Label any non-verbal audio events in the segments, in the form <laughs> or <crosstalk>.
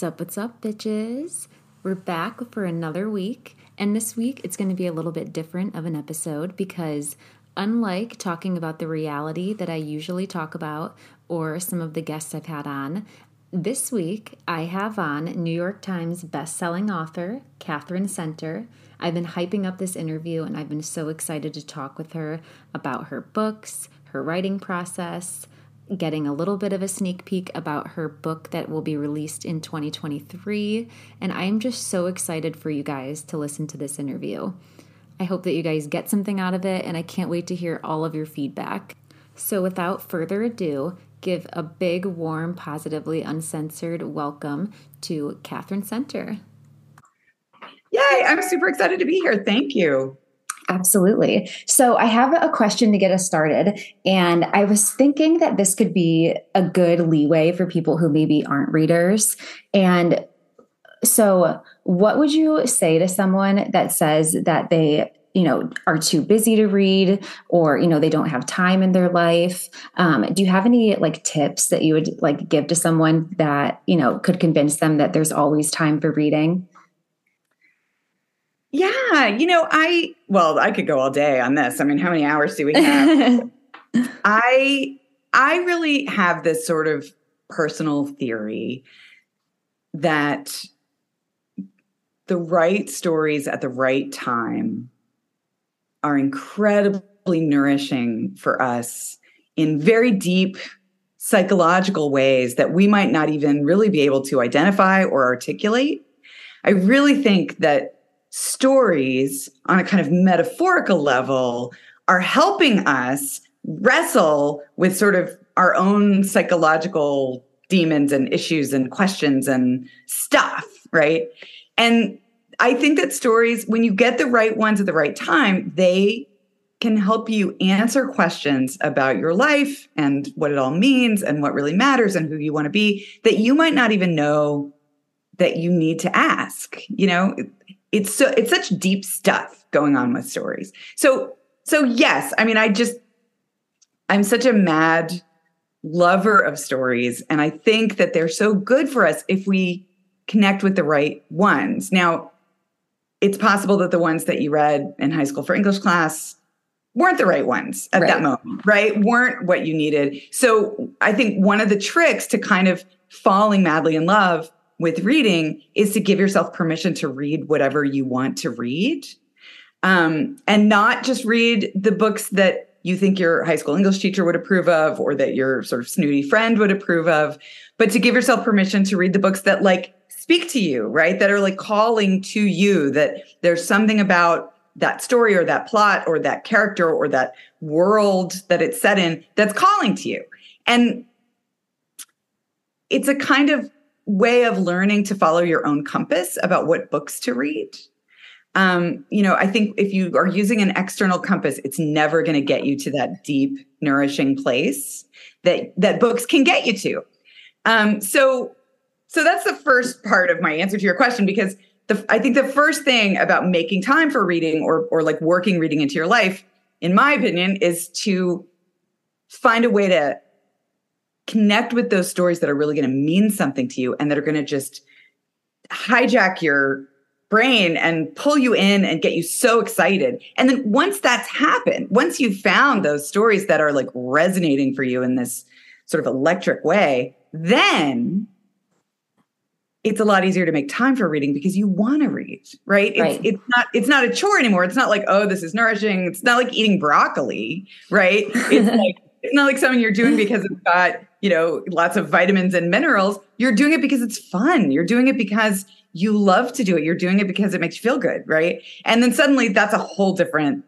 What's up, what's up, bitches? We're back for another week, and this week it's going to be a little bit different of an episode because, unlike talking about the reality that I usually talk about or some of the guests I've had on, this week I have on New York Times bestselling author Katherine Center. I've been hyping up this interview and I've been so excited to talk with her about her books, her writing process, getting a little bit of a sneak peek about her book that will be released in 2023. And I'm just so excited for you guys to listen to this interview. I hope that you guys get something out of it, and I can't wait to hear all of your feedback. So, without further ado, give a big, warm, positively uncensored welcome to Katherine Center. Yay, I'm super excited to be here. Thank you. Absolutely. So I have a question to get us started. And I was thinking that this could be a good leeway for people who maybe aren't readers. And so, what would you say to someone that says that they, you know, are too busy to read or, you know, they don't have time in their life? Um, do you have any like tips that you would like give to someone that, you know, could convince them that there's always time for reading? Yeah, you know, I well, I could go all day on this. I mean, how many hours do we <laughs> have? I I really have this sort of personal theory that the right stories at the right time are incredibly nourishing for us in very deep psychological ways that we might not even really be able to identify or articulate. I really think that stories on a kind of metaphorical level are helping us wrestle with sort of our own psychological demons and issues and questions and stuff, right? And I think that stories, when you get the right ones at the right time, they can help you answer questions about your life and what it all means and what really matters and who you want to be that you might not even know that you need to ask. You know, it's so it's such deep stuff going on with stories. So so yes, I mean I just I'm such a mad lover of stories and I think that they're so good for us if we connect with the right ones. Now, it's possible that the ones that you read in high school for English class weren't the right ones at right. that moment, right? Weren't what you needed. So, I think one of the tricks to kind of falling madly in love with reading is to give yourself permission to read whatever you want to read um, and not just read the books that you think your high school English teacher would approve of or that your sort of snooty friend would approve of, but to give yourself permission to read the books that like speak to you, right? That are like calling to you, that there's something about that story or that plot or that character or that world that it's set in that's calling to you. And it's a kind of way of learning to follow your own compass about what books to read. Um, you know, I think if you are using an external compass, it's never going to get you to that deep, nourishing place that that books can get you to. Um, so, so that's the first part of my answer to your question because the, I think the first thing about making time for reading or or like working reading into your life, in my opinion, is to find a way to connect with those stories that are really going to mean something to you and that are going to just hijack your brain and pull you in and get you so excited. And then once that's happened, once you've found those stories that are like resonating for you in this sort of electric way, then it's a lot easier to make time for reading because you want to read, right? It's right. it's not it's not a chore anymore. It's not like, oh, this is nourishing. It's not like eating broccoli, right? It's like <laughs> it's not like something you're doing <laughs> because it's got, you know, lots of vitamins and minerals. You're doing it because it's fun. You're doing it because you love to do it. You're doing it because it makes you feel good, right? And then suddenly that's a whole different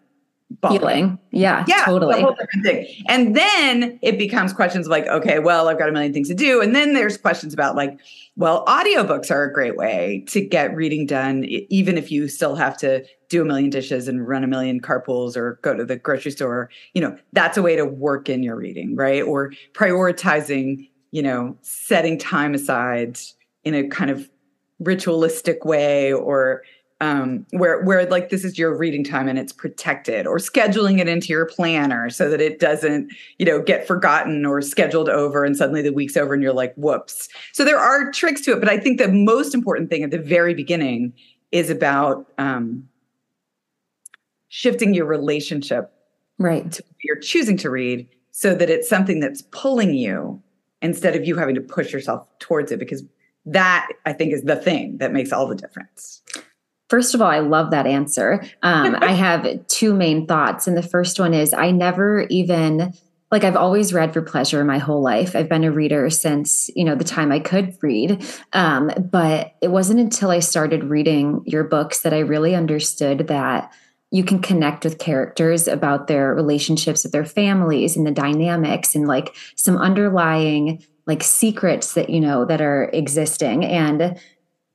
feeling. Yeah, yeah, totally. whole different thing. And then it becomes questions like, okay, well, I've got a million things to do. And then there's questions about like, well, audiobooks are a great way to get reading done, even if you still have to do a million dishes and run a million carpools or go to the grocery store. You know, that's a way to work in your reading, right? Or prioritizing, you know, setting time aside in a kind of ritualistic way or um, where where like this is your reading time and it's protected, or scheduling it into your planner so that it doesn't, you know, get forgotten or scheduled over, and suddenly the week's over and you're like, whoops. So there are tricks to it, but I think the most important thing at the very beginning is about um, shifting your relationship right to you're choosing to read so that it's something that's pulling you instead of you having to push yourself towards it because that i think is the thing that makes all the difference First of all, I love that answer. Um, <laughs> I have two main thoughts. And the first one is I never even, like, I've always read for pleasure my whole life. I've been a reader since, you know, the time I could read. Um, but it wasn't until I started reading your books that I really understood that you can connect with characters about their relationships with their families and the dynamics and like some underlying like secrets that you know that are existing and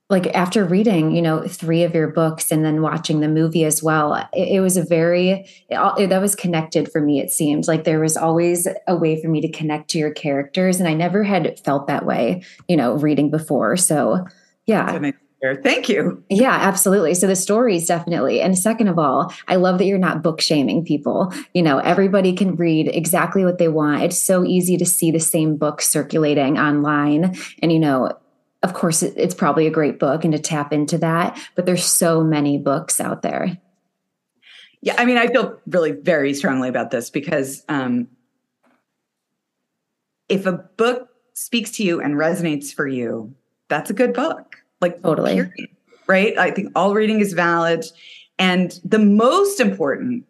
like after reading you know three of your books and then watching the movie as well it, it was a very it, it, that was connected for me it seemed like there was always a way for me to connect to your characters and i never had felt that way you know reading before so yeah Thank you. Yeah, absolutely. So the stories definitely. And second of all, I love that you're not book shaming people. You know, everybody can read exactly what they want. It's so easy to see the same book circulating online. And, you know, of course, it's probably a great book and to tap into that, but there's so many books out there. Yeah, I mean, I feel really very strongly about this because um, if a book speaks to you and resonates for you, that's a good book. Like totally. Period, right? I think all reading is valid. And the most important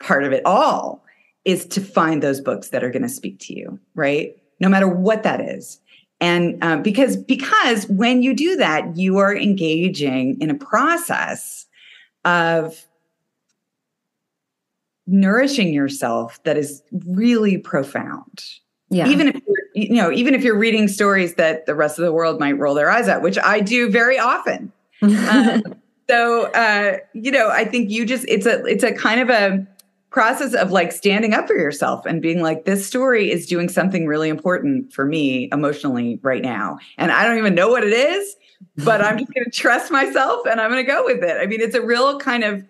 part of it all is to find those books that are going to speak to you, right? No matter what that is. And uh, because because when you do that, you are engaging in a process of nourishing yourself that is really profound. Yeah. Even if you're, you know, even if you're reading stories that the rest of the world might roll their eyes at, which I do very often. <laughs> um, so, uh, you know, I think you just it's a it's a kind of a process of like standing up for yourself and being like, this story is doing something really important for me emotionally right now, and I don't even know what it is, but I'm just going to trust myself and I'm going to go with it. I mean, it's a real kind of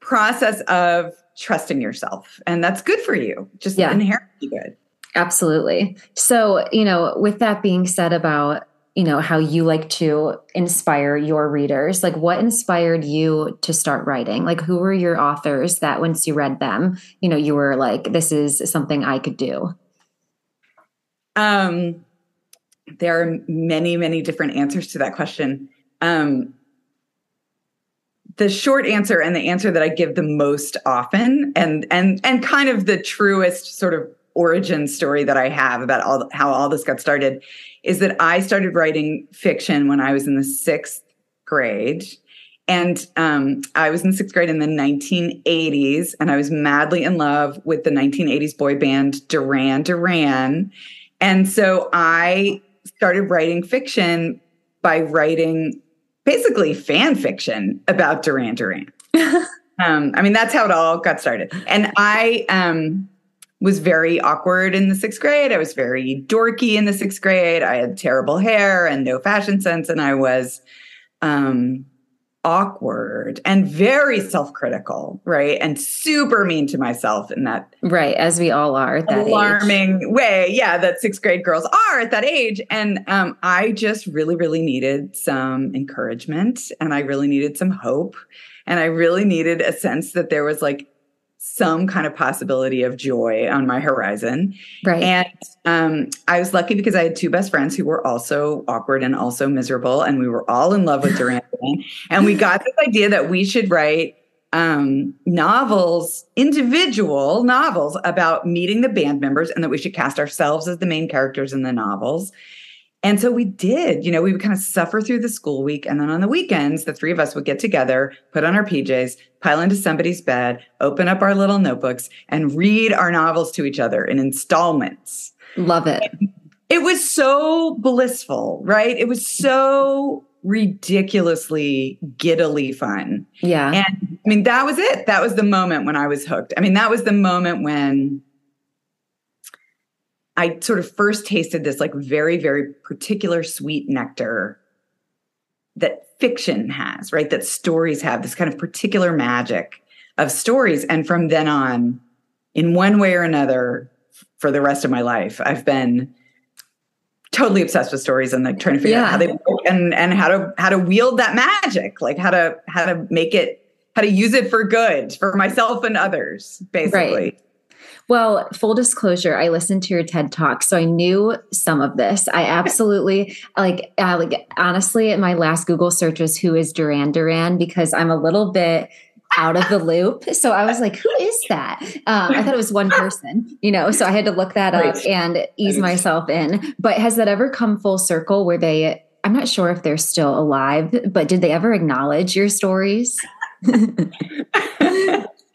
process of trusting yourself, and that's good for you. Just yeah. inherently good. Absolutely. So, you know, with that being said about, you know, how you like to inspire your readers, like what inspired you to start writing? Like who were your authors that once you read them, you know, you were like this is something I could do? Um there are many many different answers to that question. Um the short answer and the answer that I give the most often and and and kind of the truest sort of origin story that I have about all how all this got started is that I started writing fiction when I was in the sixth grade. And um, I was in sixth grade in the 1980s, and I was madly in love with the 1980s boy band Duran Duran. And so I started writing fiction by writing basically fan fiction about Duran Duran. <laughs> um, I mean, that's how it all got started. And I, um, was very awkward in the sixth grade. I was very dorky in the sixth grade. I had terrible hair and no fashion sense, and I was um, awkward and very self-critical, right? And super mean to myself in that right, as we all are at that alarming age. way. Yeah, that sixth grade girls are at that age, and um, I just really, really needed some encouragement, and I really needed some hope, and I really needed a sense that there was like some kind of possibility of joy on my horizon. Right. And um, I was lucky because I had two best friends who were also awkward and also miserable. And we were all in love with <laughs> Duran and we got this idea that we should write um, novels, individual novels about meeting the band members, and that we should cast ourselves as the main characters in the novels. And so we did, you know, we would kind of suffer through the school week. And then on the weekends, the three of us would get together, put on our PJs, pile into somebody's bed, open up our little notebooks, and read our novels to each other in installments. Love it. It was so blissful, right? It was so ridiculously giddily fun. Yeah. And I mean, that was it. That was the moment when I was hooked. I mean, that was the moment when I sort of first tasted this like very, very particular sweet nectar that fiction has, right? That stories have this kind of particular magic of stories. And from then on, in one way or another, for the rest of my life, I've been totally obsessed with stories and like trying to figure yeah. out how they work and and how to how to wield that magic, like how to how to make it how to use it for good for myself and others, basically. Right. Well, full disclosure, I listened to your TED talk, so I knew some of this. I <laughs> absolutely like, uh, like honestly, in my last Google search was "Who is Duran Duran?" because I'm a little bit out of the <laughs> loop. So I was like, who is that? Um, I thought it was one <laughs> person, you know, so I had to look that up and ease myself in. But has that ever come full circle where they, I'm not sure if they're still alive, but did they ever acknowledge your stories?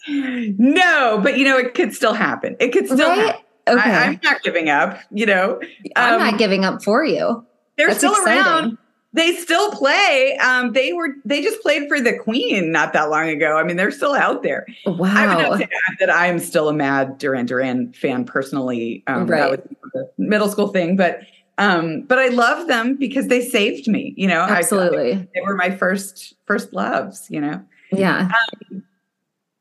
No, but you know, it could still happen. It could still right? happen. Okay. I, am not giving up, you know. I'm not um, giving up for you. They're That's still exciting. around. They still play. Um, they were they just played for the Queen not that long ago. I mean, they're still out there. Wow. I would not say that I am still a mad Duran Duran fan personally. Um, right. That was a middle school thing, but um, but I love them because they saved me. You know, absolutely. I, they were my first first loves. You know. Yeah. Um,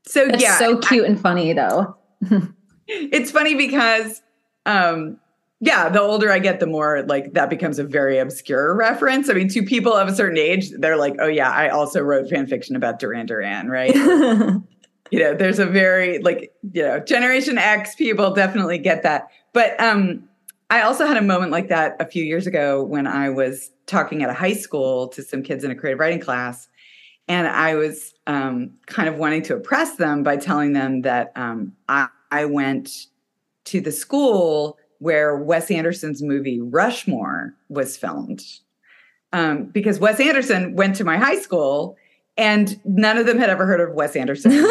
so That's yeah, so cute I, and funny though. <laughs> it's funny because um yeah, the older I get, the more like that becomes a very obscure reference. I mean, to people of a certain age, they're like, "Oh yeah, I also wrote fan fiction about Duran Duran," right? <laughs> you know, there's a very like, you know, Generation X people definitely get that. But um I also had a moment like that a few years ago when I was talking at a high school to some kids in a creative writing class and I was um, kind of wanting to oppress them by telling them that um, I, I, went to the school where Wes Anderson's movie Rushmore was filmed. Um, because Wes Anderson went to my high school and none of them had ever heard of Wes Anderson. <laughs>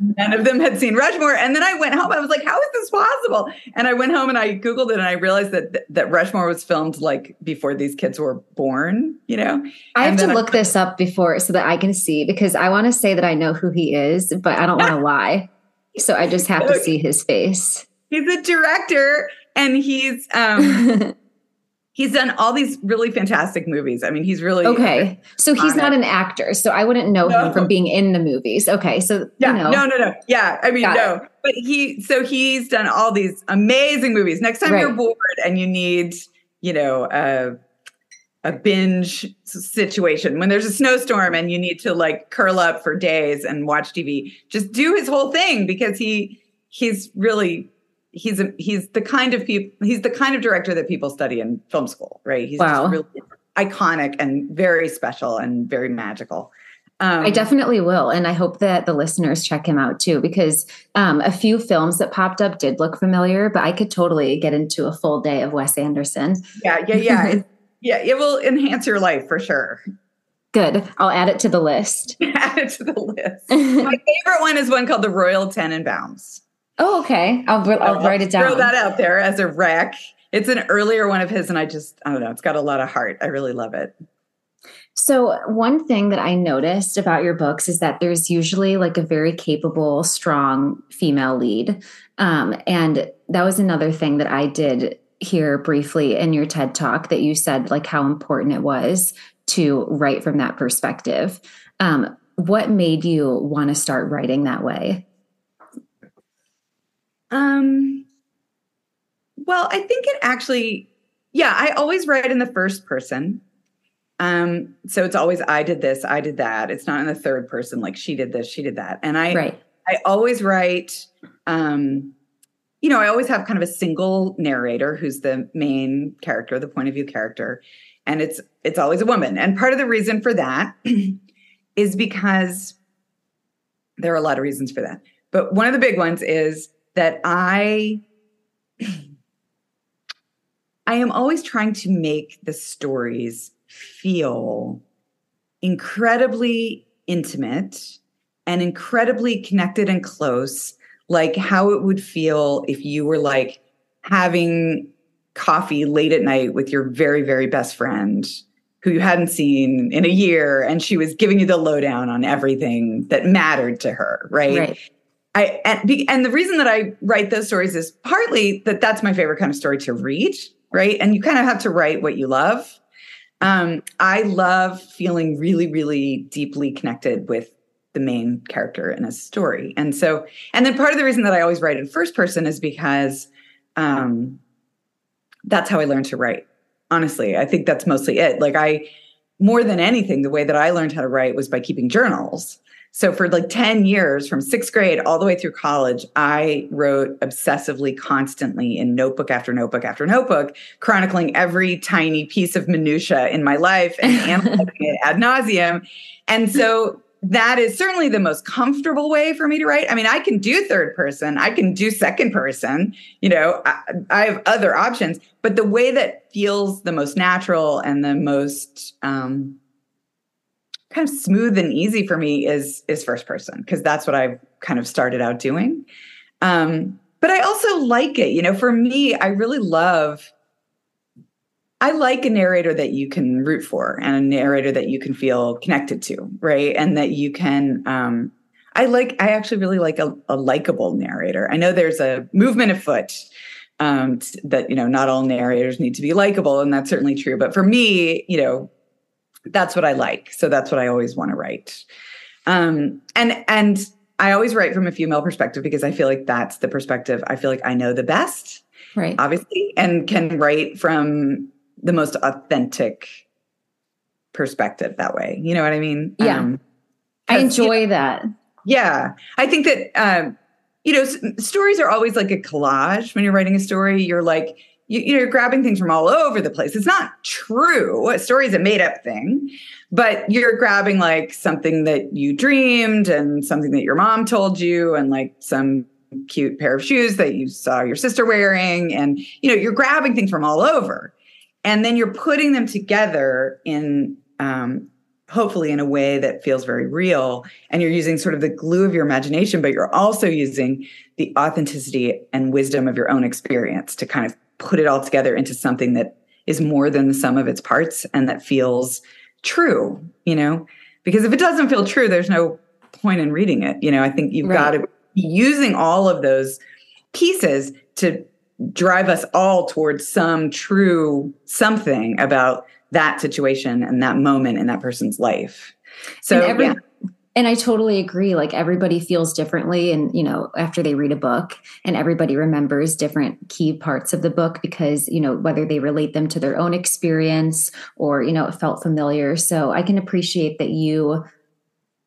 none of them had seen Rushmore. And then I went home. I was like, "How is this possible?" And I went home and I googled it, and I realized that that Rushmore was filmed like before these kids were born. You know, I have to look I, this up before so that I can see because I want to say that I know who he is, but I don't want to <laughs> lie. So I just have to see his face. He's a director, and he's um <laughs> he's done all these really fantastic movies. I mean, he's really okay. So he's not it. an actor, so I wouldn't know no. him from being in the movies. Okay, so yeah, you know. no, no, no, yeah. I mean, Got no, it. but he so he's done all these amazing movies. Next time right. you're bored and you need, you know, a a binge situation when there's a snowstorm and you need to like curl up for days and watch TV, just do his whole thing because he he's really he's a, he's the kind of people he's the kind of director that people study in film school, right? He's wow. really iconic and very special and very magical. Um, I definitely will, and I hope that the listeners check him out too, because um, a few films that popped up did look familiar, but I could totally get into a full day of Wes Anderson. Yeah, yeah, yeah, <laughs> yeah. It will enhance your life for sure. Good. I'll add it to the list. <laughs> add it to the list. My favorite one is one called The Royal Tenenbaums. Oh, okay. I'll, I'll write it down. Throw that out there as a rec. It's an earlier one of his, and I just, I don't know, it's got a lot of heart. I really love it. So, one thing that I noticed about your books is that there's usually like a very capable, strong female lead. Um, and that was another thing that I did hear briefly in your TED talk that you said, like, how important it was to write from that perspective. Um, what made you want to start writing that way? Um, well, I think it actually, yeah, I always write in the first person. Um, so it's always I did this, I did that. It's not in the third person, like she did this, she did that. And I, right. I always write, um, you know, I always have kind of a single narrator who's the main character, the point of view character, and it's it's always a woman. And part of the reason for that <clears throat> is because there are a lot of reasons for that. But one of the big ones is that I <clears throat> I am always trying to make the stories feel incredibly intimate and incredibly connected and close, like how it would feel if you were like having coffee late at night with your very, very best friend who you hadn't seen in a year and she was giving you the lowdown on everything that mattered to her, right? right. I and, and the reason that I write those stories is partly that that's my favorite kind of story to read, right? And you kind of have to write what you love. Um, I love feeling really, really deeply connected with the main character in a story. And so, and then part of the reason that I always write in first person is because um, that's how I learned to write. Honestly, I think that's mostly it. Like, I, more than anything, the way that I learned how to write was by keeping journals. So for like 10 years, from sixth grade all the way through college, I wrote obsessively, constantly in notebook after notebook after notebook, chronicling every tiny piece of minutia in my life and <laughs> analyzing it ad nauseum. And so that is certainly the most comfortable way for me to write. I mean, I can do third person, I can do second person, you know, I, I have other options, but the way that feels the most natural and the most, um, kind of smooth and easy for me is is first person because that's what I've kind of started out doing. Um, but I also like it. You know, for me, I really love. I like a narrator that you can root for and a narrator that you can feel connected to, right? And that you can. Um, I like. I actually really like a, a likable narrator. I know there's a movement afoot um, that you know not all narrators need to be likable, and that's certainly true. But for me, you know, that's what I like. So that's what I always want to write. Um, and and I always write from a female perspective because I feel like that's the perspective I feel like I know the best. Right. Obviously, and can write from the most authentic perspective that way. You know what I mean? Yeah. Um, I enjoy you know, that. Yeah. I think that um, you know, s- stories are always like a collage when you're writing a story. You're like you, are grabbing things from all over the place. It's not true. A story is a made up thing, but you're grabbing like something that you dreamed and something that your mom told you and like some cute pair of shoes that you saw your sister wearing. And, you know, you're grabbing things from all over. And then you're putting them together in, um, hopefully in a way that feels very real. And you're using sort of the glue of your imagination, but you're also using the authenticity and wisdom of your own experience to kind of put it all together into something that is more than the sum of its parts and that feels true, you know? Because if it doesn't feel true, there's no point in reading it. You know, I think you've right. got to be using all of those pieces to drive us all towards some true something about that situation and that moment in that person's life. So, every, yeah and I totally agree. Like everybody feels differently. And, you know, after they read a book and everybody remembers different key parts of the book because, you know, whether they relate them to their own experience or, you know, it felt familiar. So I can appreciate that you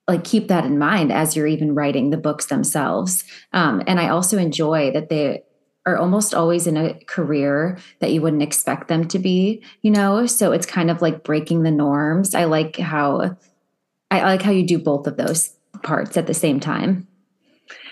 like keep that in mind as you're even writing the books themselves. Um, and I also enjoy that they are almost always in a career that you wouldn't expect them to be, you know? So it's kind of like breaking the norms. I like how I like how you do both of those parts at the same time.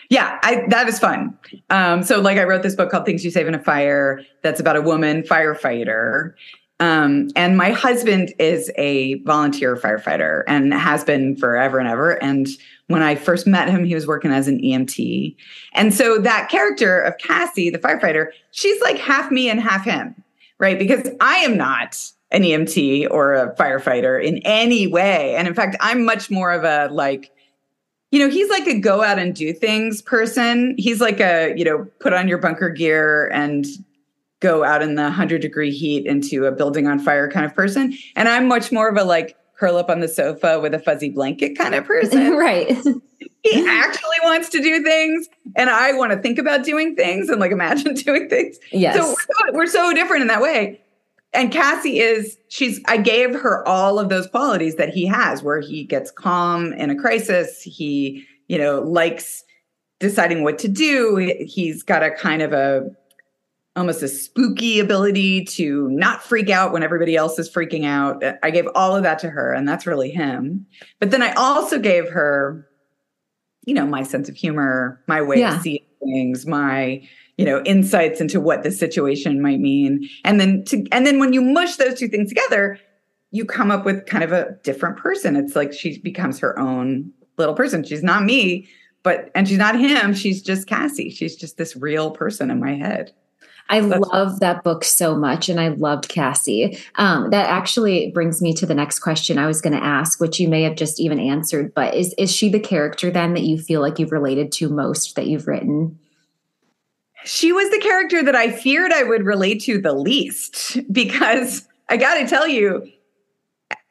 Yeah, I, that is fun. Um, so, like, I wrote this book called Things You Save in a Fire that's about a woman firefighter. Um, and my husband is a volunteer firefighter and has been forever and ever. And when I first met him, he was working as an EMT. And so that character of Cassie, the firefighter, she's like half me and half him, right? Because I am not an EMT or a firefighter in any way. And in fact, I'm much more of a like, you know, he's like a go out and do things person. He's like a, you know, put on your bunker gear and go out in the 100 degree heat into a building on fire kind of person. And I'm much more of a like curl up on the sofa with a fuzzy blanket kind of person. <laughs> right. he actually wants to do things and I want to think about doing things and like imagine <laughs> doing things. Yes. So we're so, we're so different in that way and Cassie is she's I gave her all of those qualities that he has where he gets calm in a crisis, he, you know, likes deciding what to do. He's got a kind of a almost a spooky ability to not freak out when everybody else is freaking out. I gave all of that to her and that's really him. But then I also gave her you know, my sense of humor, my way yeah. of seeing things, my you know insights into what the situation might mean and then to and then when you mush those two things together you come up with kind of a different person it's like she becomes her own little person she's not me but and she's not him she's just cassie she's just this real person in my head I love that book so much, and I loved Cassie. Um, that actually brings me to the next question I was going to ask, which you may have just even answered. But is is she the character then that you feel like you've related to most that you've written? She was the character that I feared I would relate to the least because I got to tell you,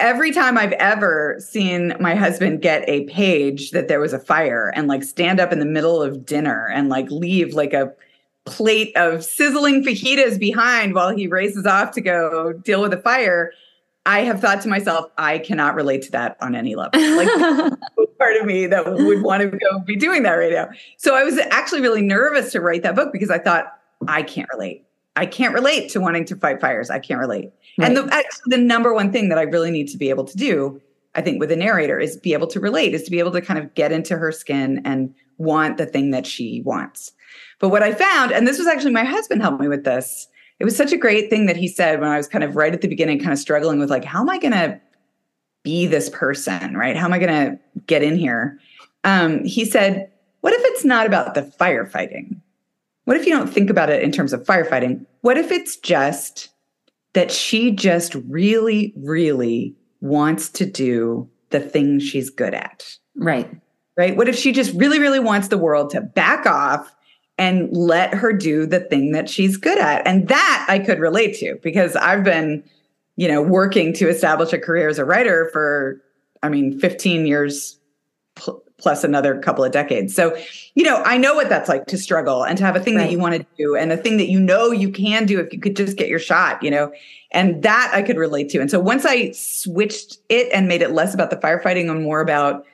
every time I've ever seen my husband get a page that there was a fire and like stand up in the middle of dinner and like leave like a plate of sizzling fajitas behind while he races off to go deal with the fire, I have thought to myself, I cannot relate to that on any level. Like <laughs> part of me that would want to go be doing that right now. So I was actually really nervous to write that book because I thought I can't relate. I can't relate to wanting to fight fires. I can't relate. Right. And the actually, the number one thing that I really need to be able to do, I think, with a narrator is be able to relate, is to be able to kind of get into her skin and want the thing that she wants. But what I found, and this was actually my husband helped me with this. It was such a great thing that he said when I was kind of right at the beginning, kind of struggling with like, how am I going to be this person, right? How am I going to get in here? Um, he said, what if it's not about the firefighting? What if you don't think about it in terms of firefighting? What if it's just that she just really, really wants to do the thing she's good at? Right. Right. What if she just really, really wants the world to back off and let her do the thing that she's good at. And that I could relate to because I've been, you know, working to establish a career as a writer for, I mean, 15 years pl- plus another couple of decades. So, you know, I know what that's like to struggle and to have a thing right. that you want to do and a thing that you know you can do if you could just get your shot, you know, and that I could relate to. And so once I switched it and made it less about the firefighting and more about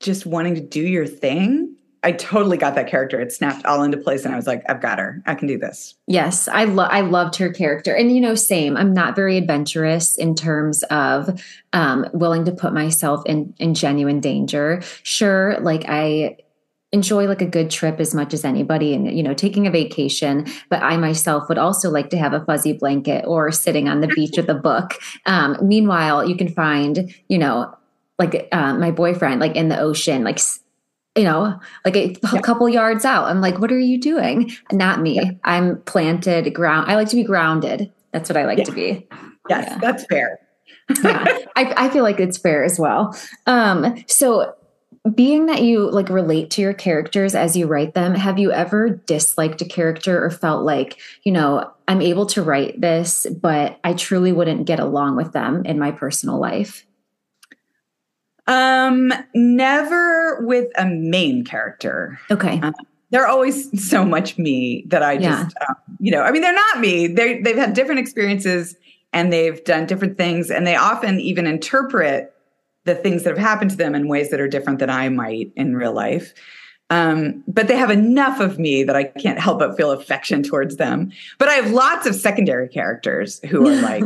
just wanting to do your thing, I totally got that character. It snapped all into place, and I was like, "I've got her. I can do this." Yes, I. I loved her character, and you know, same. I'm not very adventurous in terms of um, willing to put myself in in genuine danger. Sure, like I enjoy like a good trip as much as anybody and you know taking a vacation but i myself would also like to have a fuzzy blanket or sitting on the beach with a book um, meanwhile you can find you know like uh, my boyfriend like in the ocean like you know, like a, yeah. couple yards out. I'm like, what are you doing? Not me. Yeah. I'm planted ground. I like to be grounded. That's what I like yeah. to be. Yes, that's fair. <laughs> yeah, I, I feel like it's fair as well. Um, so being that you like relate to your characters as you write them, have you ever disliked a character or felt like, you know, I'm able to write this, but I truly wouldn't get along with them in my personal life? Um, never with a main character. Okay. Uh, they're always so much me that I just, yeah. um, you know, I mean, they're not me. They they've had different experiences and they've done different things, and they often even interpret the things that have happened to them in ways that are different than I might in real life. Um, but they have enough of me that I can't help but feel affection towards them. But I have lots of secondary characters who are <laughs> like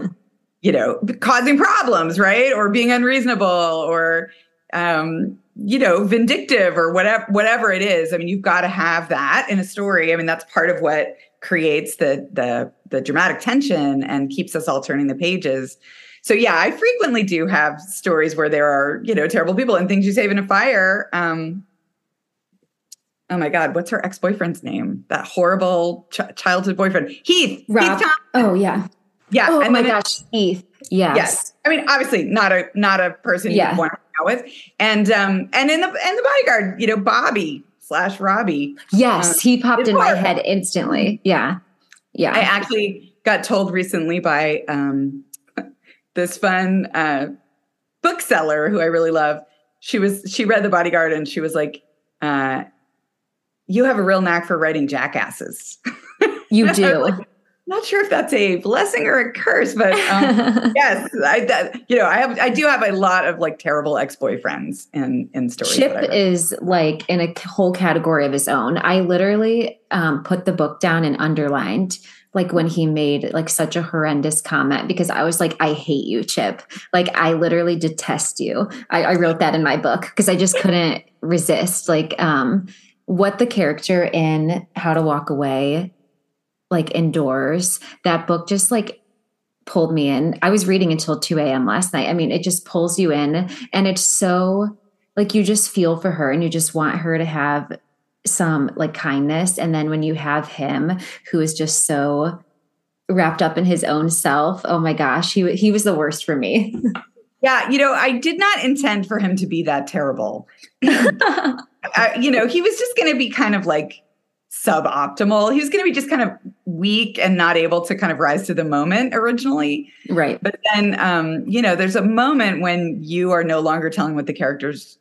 you know, causing problems, right? Or being unreasonable or um, you know, vindictive or whatever whatever it is. I mean, you've got to have that in a story. I mean, that's part of what creates the the the dramatic tension and keeps us all turning the pages. So yeah, I frequently do have stories where there are, you know, terrible people and things you save in a fire. Um, oh my God, what's her ex boyfriend's name? That horrible ch- childhood boyfriend, Heath. Rob. Heath oh yeah. Yeah. Oh and my gosh, Heath. Yes. Yes. I mean, obviously not a not a person yeah. you want to hang out with. And um and in the and the bodyguard, you know, Bobby slash Robbie. Yes, um, he popped in my head instantly. Yeah. Yeah. I actually got told recently by um this fun uh bookseller who I really love. She was she read the bodyguard and she was like, uh, you have a real knack for writing jackasses. You <laughs> do not sure if that's a blessing or a curse, but um, <laughs> yes, I that, you know I have I do have a lot of like terrible ex boyfriends in in stories. Chip is like in a whole category of his own. I literally um, put the book down and underlined like when he made like such a horrendous comment because I was like, I hate you, Chip. Like I literally detest you. I, I wrote that in my book because I just couldn't resist. Like um, what the character in How to Walk Away like indoors, that book just like pulled me in. I was reading until 2 a.m. last night. I mean, it just pulls you in and it's so like you just feel for her and you just want her to have some like kindness. And then when you have him who is just so wrapped up in his own self, oh my gosh, he he was the worst for me. <laughs> Yeah, you know, I did not intend for him to be that terrible. <laughs> <laughs> I, you know, he was just going to be kind of like suboptimal. He was going to be just kind of weak and not able to kind of rise to the moment originally. Right. But then, um, you know, there's a moment when you are no longer telling what the characters,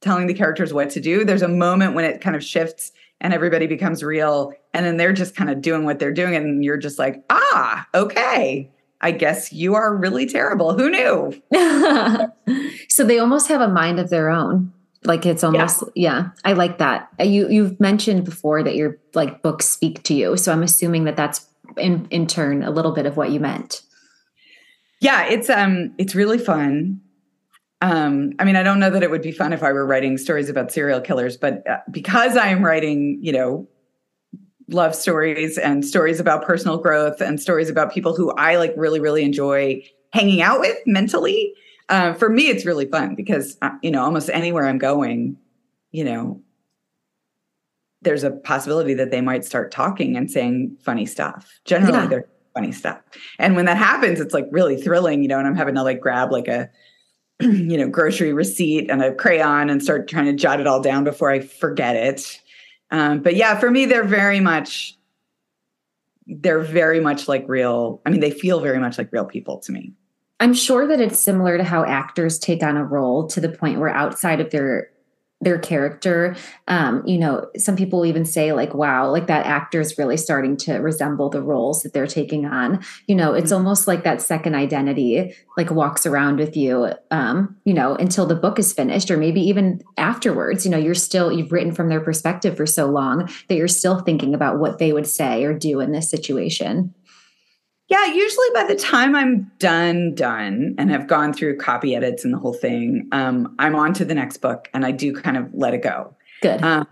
telling the characters what to do. There's a moment when it kind of shifts and everybody becomes real. And then they're just kind of doing what they're doing. And you're just like, ah, okay. I guess you are really terrible. Who knew? <laughs> so they almost have a mind of their own like it's almost yeah. yeah. i like that uh, you you've mentioned before that your like books speak to you so i'm assuming that that's in in turn a little bit of what you meant yeah it's um it's really fun um i mean i don't know that it would be fun if i were writing stories about serial killers but uh, because i am writing you know love stories and stories about personal growth and stories about people who i like really really enjoy hanging out with mentally uh, for me, it's really fun because uh, you know almost anywhere I'm going, you know, there's a possibility that they might start talking and saying funny stuff. Generally, yeah. they're funny stuff, and when that happens, it's like really thrilling, you know. And I'm having to like grab like a <clears throat> you know grocery receipt and a crayon and start trying to jot it all down before I forget it. Um, but yeah, for me, they're very much they're very much like real. I mean, they feel very much like real people to me. I'm sure that it's similar to how actors take on a role to the point where outside of their their character um you know some people even say like wow like that actor is really starting to resemble the roles that they're taking on. You know it's mm-hmm. almost like that second identity like walks around with you um you know until the book is finished or maybe even afterwards. You know you're still you've written from their perspective for so long that you're still thinking about what they would say or do in this situation yeah, usually by the time I'm done, done, and have gone through copy edits and the whole thing, um, I'm on to the next book, and I do kind of let it go. Good. Um,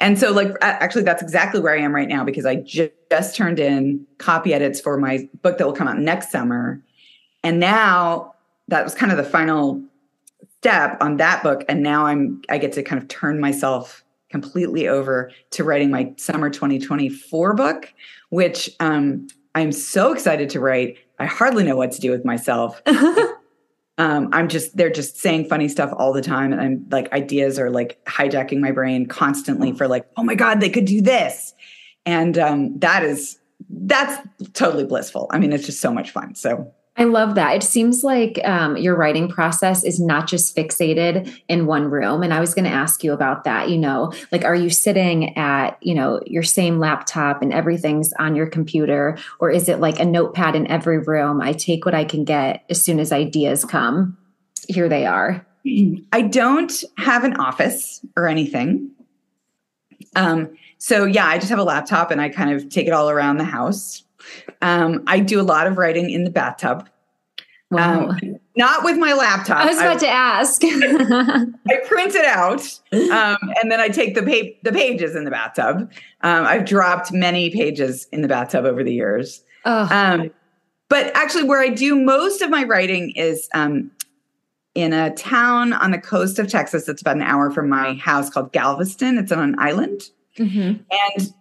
and so, like, actually, that's exactly where I am right now because I ju- just turned in copy edits for my book that will come out next summer, and now that was kind of the final step on that book, and now I'm I get to kind of turn myself completely over to writing my summer 2024 book, which um, I'm so excited to write. I hardly know what to do with myself. <laughs> um, I'm just they're just saying funny stuff all the time, and I'm like ideas are like hijacking my brain constantly for like, oh my god, they could do this, and um, that is that's totally blissful. I mean, it's just so much fun. So I love that. It seems like um, your writing process is not just fixated in one room. And I was going to ask you about that. You know, like, are you sitting at, you know, your same laptop and everything's on your computer? Or is it like a notepad in every room? I take what I can get as soon as ideas come. Here they are. I don't have an office or anything. Um, so, yeah, I just have a laptop and I kind of take it all around the house. Um, I do a lot of writing in the bathtub. Wow. Um, not with my laptop. I was about I, to ask. <laughs> I print it out, um, and then I take the pa- the pages in the bathtub. Um, I've dropped many pages in the bathtub over the years. Oh. Um, but actually, where I do most of my writing is um, in a town on the coast of Texas. That's about an hour from my house called Galveston. It's on an island, mm-hmm.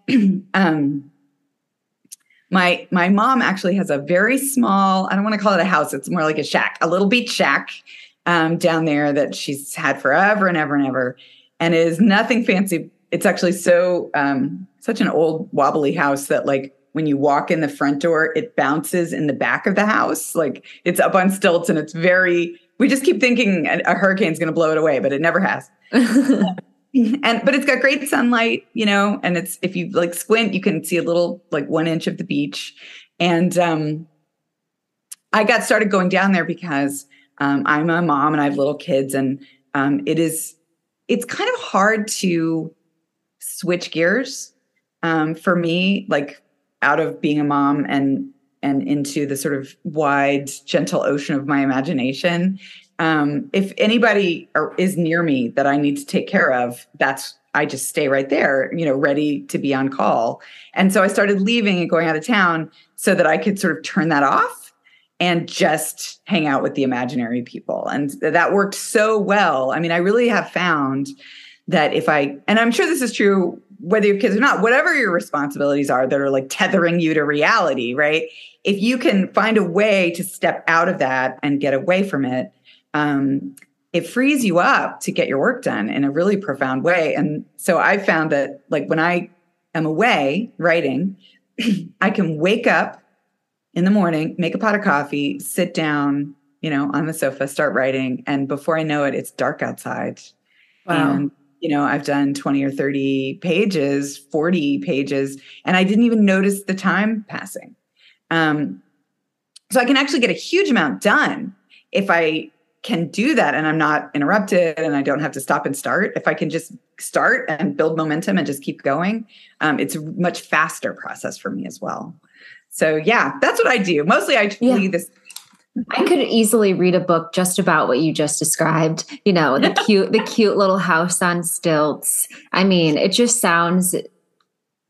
and <clears throat> um, my my mom actually has a very small i don't want to call it a house it's more like a shack a little beach shack um, down there that she's had forever and ever and ever. And it is nothing fancy. It's actually so um, such an old wobbly house that like when you walk in the front door it bounces in the back of the house. Like it's up on stilts and it's very we just keep thinking a, a hurricane's going to blow it away but it never has <laughs> and but it's got great sunlight you know and it's if you like squint you can see a little like one inch of the beach. And um i got started going down there because um, i'm a mom and i have little kids and um, it is it's kind of hard to switch gears um, for me like out of being a mom and and into the sort of wide gentle ocean of my imagination um, if anybody is near me that I need to take care of, that's I just stay right there, you know, ready to be on call. And so I started leaving and going out of town so that I could sort of turn that off and just hang out with the imaginary people. And that worked so well. I mean, I really have found that if I, and I'm sure this is true whether your kids or not, whatever your responsibilities are that are like tethering you to reality, right? If you can find a way to step out of that and get away from it, um, it frees you up to get your work done in a really profound way. And so I found that like when I am away writing, <clears throat> I can wake up in the morning, make a pot of coffee, sit down, you know, on the sofa, start writing. And before I know it, it's dark outside. Wow. And, you know, I've done 20 or 30 pages, 40 pages, and I didn't even notice the time passing. Um, so I can actually get a huge amount done if I can do that and I'm not interrupted and I don't have to stop and start. If I can just start and build momentum and just keep going, um, it's a much faster process for me as well. So yeah, that's what I do. Mostly I yeah. this I could easily read a book just about what you just described. You know, the <laughs> cute, the cute little house on stilts. I mean, it just sounds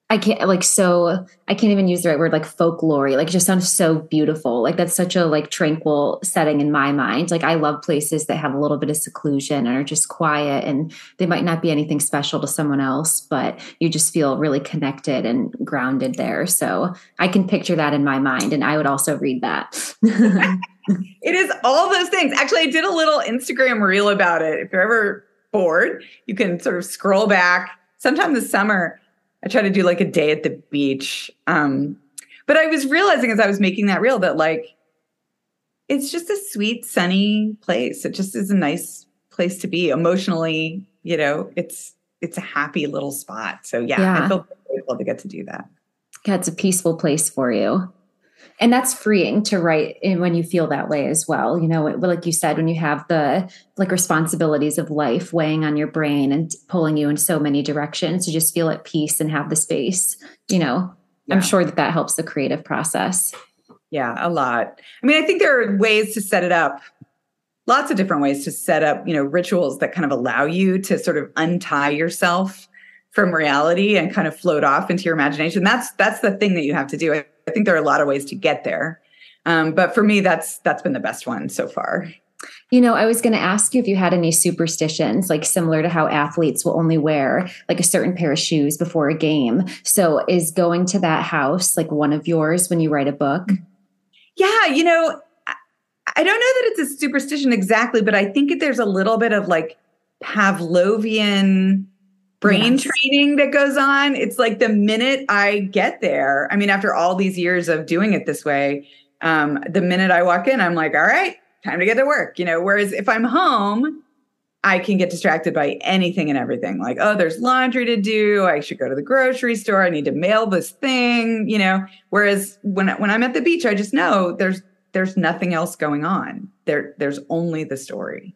I can't like so I can't even use the right word like folklore. Like it just sounds so beautiful. Like that's such a like tranquil setting in my mind. Like I love places that have a little bit of seclusion and are just quiet and they might not be anything special to someone else, but you just feel really connected and grounded there. So I can picture that in my mind and I would also read that. <laughs> it is all those things. Actually, I did a little Instagram reel about it. If you're ever bored, you can sort of scroll back. Sometime this summer I try to do like a day at the beach. Um, but I was realizing as I was making that reel that like it's just a sweet, sunny place. It just is a nice place to be emotionally. You know, it's it's a happy little spot. So yeah, yeah. I feel grateful to get to do that. Yeah, it's a peaceful place for you and that's freeing to write in when you feel that way as well you know like you said when you have the like responsibilities of life weighing on your brain and pulling you in so many directions to just feel at peace and have the space you know yeah. i'm sure that that helps the creative process. Yeah a lot. I mean i think there are ways to set it up lots of different ways to set up you know rituals that kind of allow you to sort of untie yourself from reality and kind of float off into your imagination. That's that's the thing that you have to do I think there are a lot of ways to get there. Um, but for me, that's that's been the best one so far. You know, I was going to ask you if you had any superstitions, like similar to how athletes will only wear like a certain pair of shoes before a game. So, is going to that house like one of yours when you write a book? Yeah, you know, I don't know that it's a superstition exactly, but I think there's a little bit of like Pavlovian brain yes. training that goes on. It's like the minute I get there, I mean, after all these years of doing it this way, um, the minute I walk in, I'm like, all right, time to get to work. You know, whereas if I'm home, I can get distracted by anything and everything. Like, oh, there's laundry to do. I should go to the grocery store. I need to mail this thing, you know. Whereas when when I'm at the beach, I just know there's there's nothing else going on. There there's only the story.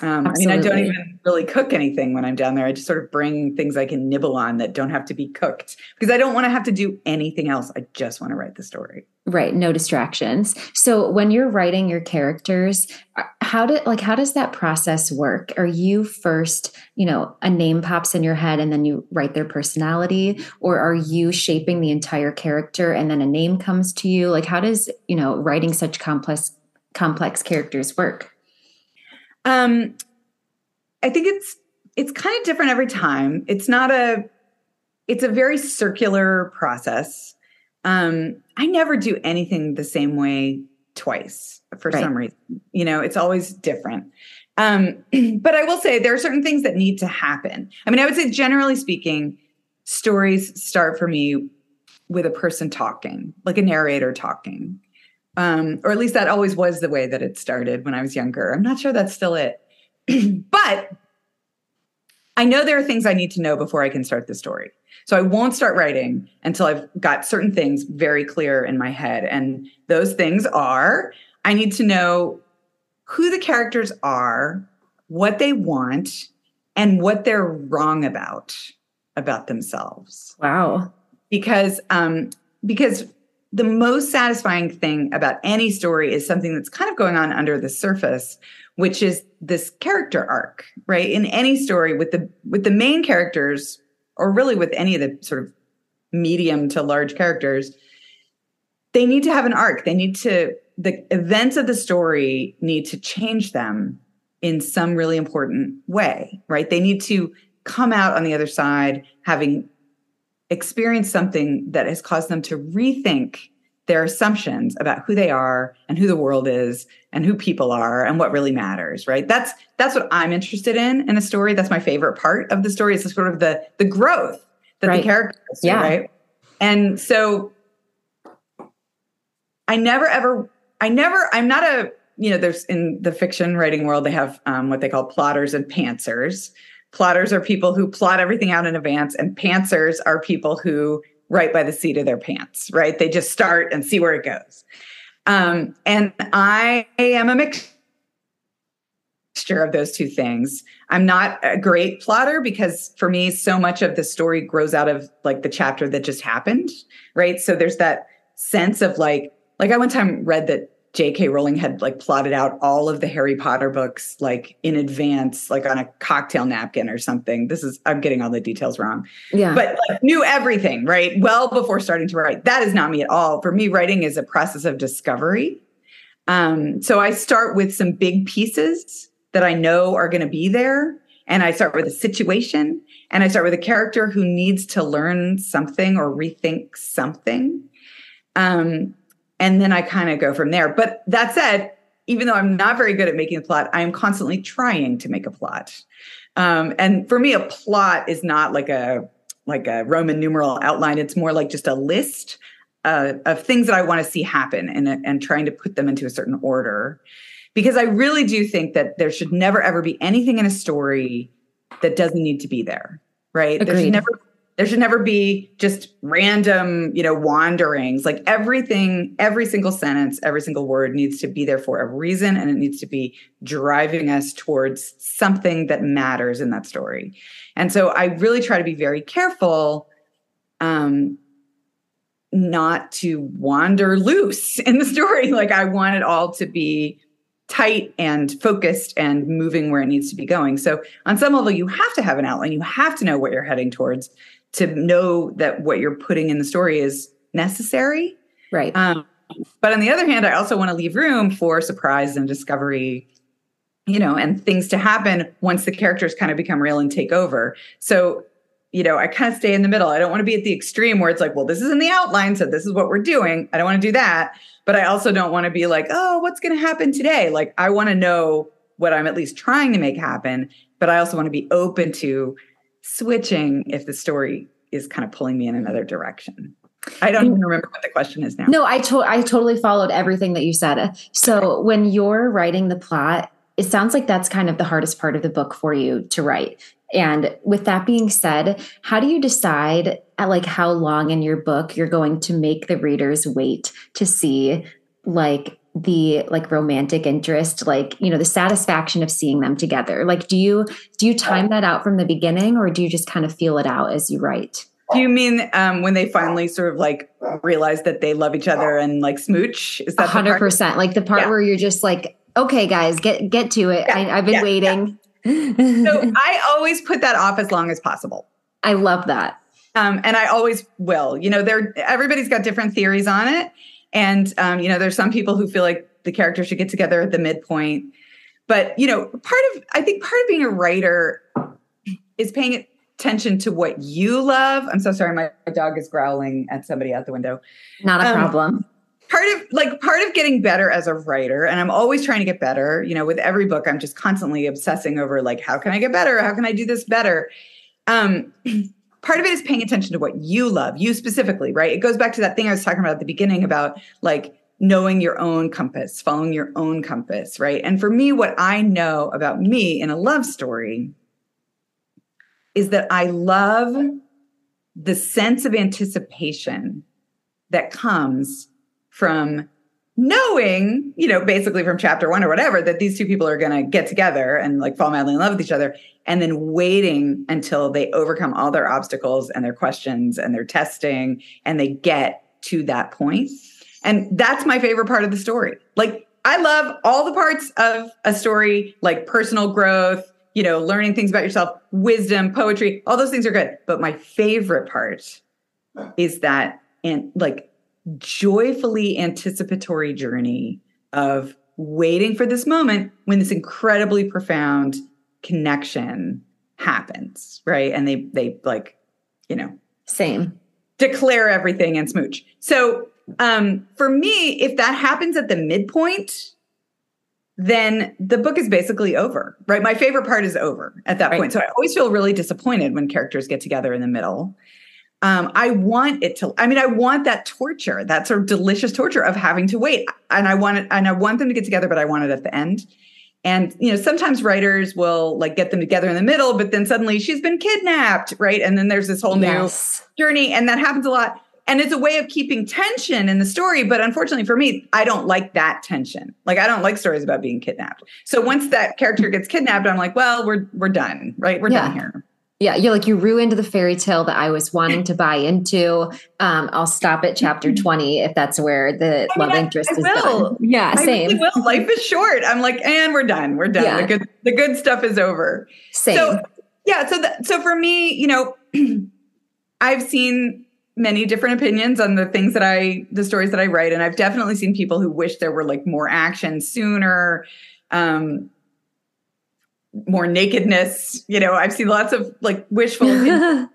Um, I mean, I don't even really cook anything when I'm down there. I just sort of bring things I can nibble on that don't have to be cooked because I don't want to have to do anything else. I just want to write the story. Right, no distractions. So when you're writing your characters, uh, how did like how does that process work? Are you first, you know, a name pops in your head and then you write their personality or are you shaping the entire character and then a name comes to you? Like how does, you know, writing such complex complex characters work? Um, I think it's it's kind of different every time. It's not a it's a very circular process. Um, I never do anything the same way twice for right. some reason. You know, it's always different. Um, <clears throat> but I will say there are certain things that need to happen. I mean, I would say generally speaking, stories start for me with a person talking, like a narrator talking um, or at least that always was the way that it started when I was younger. I'm not sure that's still it, <clears throat> but I know there are things I need to know before I can start the story. So I won't start writing until I've got certain things very clear in my head. And those things are I need to know who the characters are, what they want, and what they're wrong about about themselves. Wow. Because um because the most satisfying thing about any story is something that's kind of going on under the surface which is this character arc right? In any story with the with the main characters or really with any of the sort of medium to large characters they need to have an arc. They need to the events of the story need to change them in some really important way right? They need to come out on the other side having experienced something that has caused them to rethink their assumptions about who they are and who the world is and who people are and what really matters right that's that's what i'm interested in in a story that's my favorite part of the story is sort of the the growth that Right. the characters Yeah. right? And so I never ever, I never, I'm not a, you know, there's in the fiction writing world, they have um, what they call plotters and pantsers. Plotters are people who plot everything out in advance, and pantsers are people who write by the seat of their pants, right? They just start and see where it goes. Um, and I am a mixture of those two things. I'm not a great plotter because for me, so much of the story grows out of like the chapter that just happened, right? So there's that sense of like, like I one time read that J.K. Rowling had like plotted out all of the Harry Potter books like in advance, like on a cocktail napkin or something. This is I'm getting all the details wrong Yeah. but like knew everything, right? Well before starting to write. That is not me at all. For me, writing is a process of discovery. Um, so I start with some big pieces that I know are going to be there. And I start with a situation and I start with a character who needs to learn something or rethink something. Um, and then I kind of go from there. But that said, even though I'm not very good at making a plot, I am constantly trying to make a plot. Um, and for me, a plot is not like a like a Roman numeral outline. It's more like just a list uh, of things that I want to see happen and and trying to put them into a certain order. Because I really do think that there should never ever be anything in a story that doesn't need to be there. Right? There Agreed. should never there should never be just random, you know, wanderings. Like everything, every single sentence, every single word needs to be there for a reason and it needs to be driving us towards something that matters in that story. And so I really try to be very careful um not to wander loose in the story. <laughs> Like I want it all to be tight and focused and moving where it needs to be going. So on some level you have to have an outline. You have to know what you're heading towards to know that what you're putting in the story is necessary. right. Um, but on the other hand, I also want to leave room for surprise and discovery, you know, and things to happen once the characters kind of become real and take over. So, you know, I kind of stay in the middle. I don't want to be at the extreme where it's like, well, this is in the outline, so this is what we're doing. I don't want to do that. But I also don't want to be like, oh, what's going to happen today? Like, I want to know what I'm at least trying to make happen. But I also want to be open to switching if the story is kind of pulling me in another direction. I don't even remember what the question is now. No, I to- I totally followed everything that you said. So when you're writing the plot, it sounds like that's kind of the hardest part of the book for you to write. And with that being said, how do you decide at like how long in your book you're going to make the readers wait to see like the like romantic interest like you know the satisfaction of seeing them together like do you do you time that out from the beginning or do you just kind of feel it out as you write Do you mean um, when they finally sort of like realize that they love each other and like smooch? Is that the hundred part? percent. Like the part Yeah. where you're just like, okay, guys, get get to it. Yeah, I, I've been yeah, waiting. So <laughs> I always put that off as long as possible. I love that. Um, and I always will. You know, there everybody's got different theories on it. And um, you know, there's some people who feel like the characters should get together at the midpoint. But you know, part of I think part of being a writer is paying attention to what you love. I'm so sorry, my, my dog is growling at somebody out the window. Not a Um, problem. part of like part of getting better as a writer and i'm always trying to get better you know with every book i'm just constantly obsessing over like how can i get better how can i do this better um <clears throat> part of it is paying attention to what you love you specifically right? It goes back to that thing i was talking about at the beginning about like knowing your own compass following your own compass right? And for me what i know about me in a love story is that i love the sense of anticipation that comes from knowing, you know, basically from chapter one or whatever, that these two people are going to get together and like fall madly in love with each other, and then waiting until they overcome all their obstacles and their questions and their testing and they get to that point. And that's my favorite part of the story. Like, I love all the parts of a story, like personal growth, you know, learning things about yourself, wisdom, poetry, all those things are good. But my favorite part is that and like joyfully anticipatory journey of waiting for this moment when this incredibly profound connection happens right? And they they like you know Same. declare everything and smooch. So um for me if that happens at the midpoint then the book is basically over right? My favorite part is over at that Right. point. So i always feel really disappointed when characters get together in the middle um, I want it to. I mean, I want that torture, that sort of delicious torture of having to wait, and I want it, and I want them to get together, but I want it at the end. And you know, sometimes writers will like get them together in the middle, but then suddenly she's been kidnapped, right? And then there's this whole yes. new journey, and that happens a lot. And it's a way of keeping tension in the story. But unfortunately for me, I don't like that tension. Like I don't like stories about being kidnapped. So once that character gets kidnapped, I'm like, well, we're we're done, right? We're yeah. done here. Yeah, you're like you ruined the fairy tale that I was wanting to buy into. Um, I'll stop at chapter mm-hmm. 20 if that's where the I mean, love I, interest I is will. done. Yeah, I same. Really will. Life is short. I'm like, and we're done. We're done. Yeah. The good the good stuff is over. Same. So yeah, so that, so for me, you know, <clears throat> I've seen many different opinions on the things that I the stories that I write and I've definitely seen people who wish there were like more action sooner. Um more nakedness. You know, I've seen lots of like wishful. <laughs>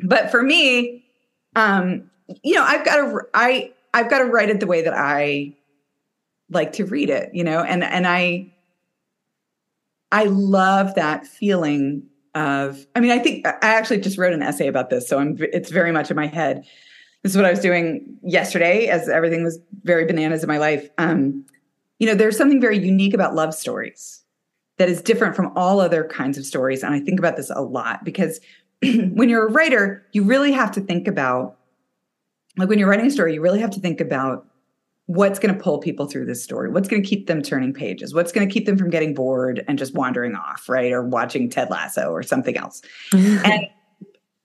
but for me, um, you know, I've got to I I've got to write it the way that I like to read it. You know, and and I I love that feeling of. I mean, I think I actually just wrote an essay about this, so I'm it's very much in my head. This is what I was doing yesterday, as everything was very bananas in my life. Um, you know, there's something very unique about love stories that is different from all other kinds of stories. And I think about this a lot because <clears throat> when you're a writer, you really have to think about, like when you're writing a story, you really have to think about what's going to pull people through this story, what's going to keep them turning pages, what's going to keep them from getting bored and just wandering off, right? Or watching Ted Lasso or something else. <laughs> and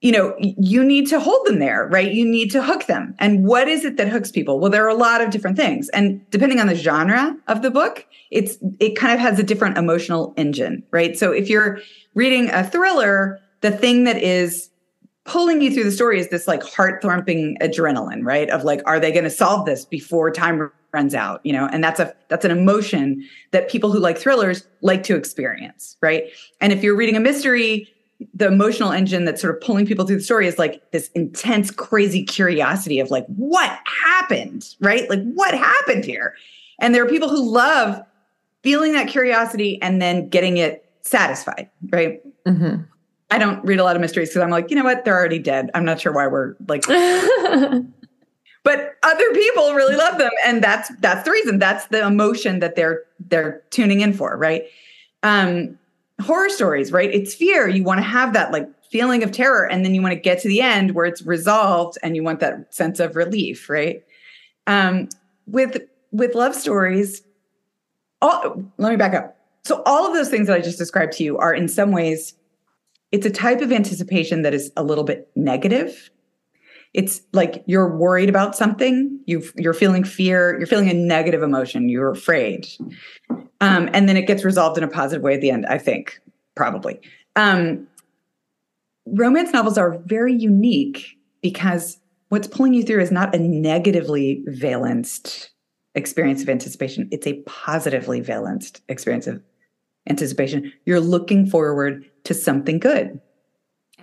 you know, you need to hold them there, right? You need to hook them. And what is it that hooks people? Well, there are a lot of different things. And depending on the genre of the book, it's it kind of has a different emotional engine, right? So if you're reading a thriller, the thing that is pulling you through the story is this like heart-thumping adrenaline, right? Of like are they going to solve this before time runs out, you know? And that's a that's an emotion that people who like thrillers like to experience, right? And if you're reading a mystery, the emotional engine that's sort of pulling people through the story is like this intense, crazy curiosity of like, what happened? Right? Like, what happened here? And there are people who love feeling that curiosity and then getting it satisfied, right? Mm-hmm. I don't read a lot of mysteries because I'm like, you know what? They're already dead. I'm not sure why we're like. <laughs> but other people really love them, and that's that's the reason. That's the emotion that they're they're tuning in for, right? Um, horror stories, right? It's fear. You want to have that like feeling of terror and then you want to get to the end where it's resolved and you want that sense of relief, right? Um with with love stories all let me back up. So all of those things that I just described to you are in some ways it's a type of anticipation that is a little bit negative. It's like you're worried about something, you you're feeling fear, you're feeling a negative emotion, you're afraid. Um, and then it gets resolved in a positive way at the end, I think, probably. Um, romance novels are very unique because what's pulling you through is not a negatively valenced experience of anticipation, it's a positively valenced experience of anticipation. You're looking forward to something good.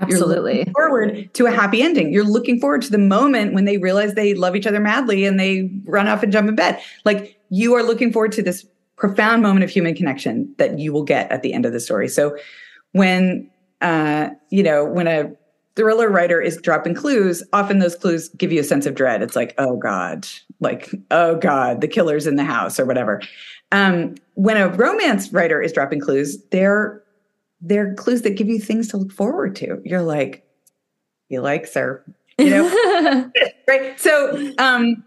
Absolutely. forward to a happy ending. You're looking forward to the moment when they realize they love each other madly and they run off and jump in bed. Like you are looking forward to this profound moment of human connection that you will get at the end of the story. So when uh, you know, when a thriller writer is dropping clues, often those clues give you a sense of dread. It's like, oh God, like, oh God, the killer's in the house or whatever. Um, when a romance writer is dropping clues, they're they're clues that give you things to look forward to. You're like, you like, sir. You know? <laughs> right. So um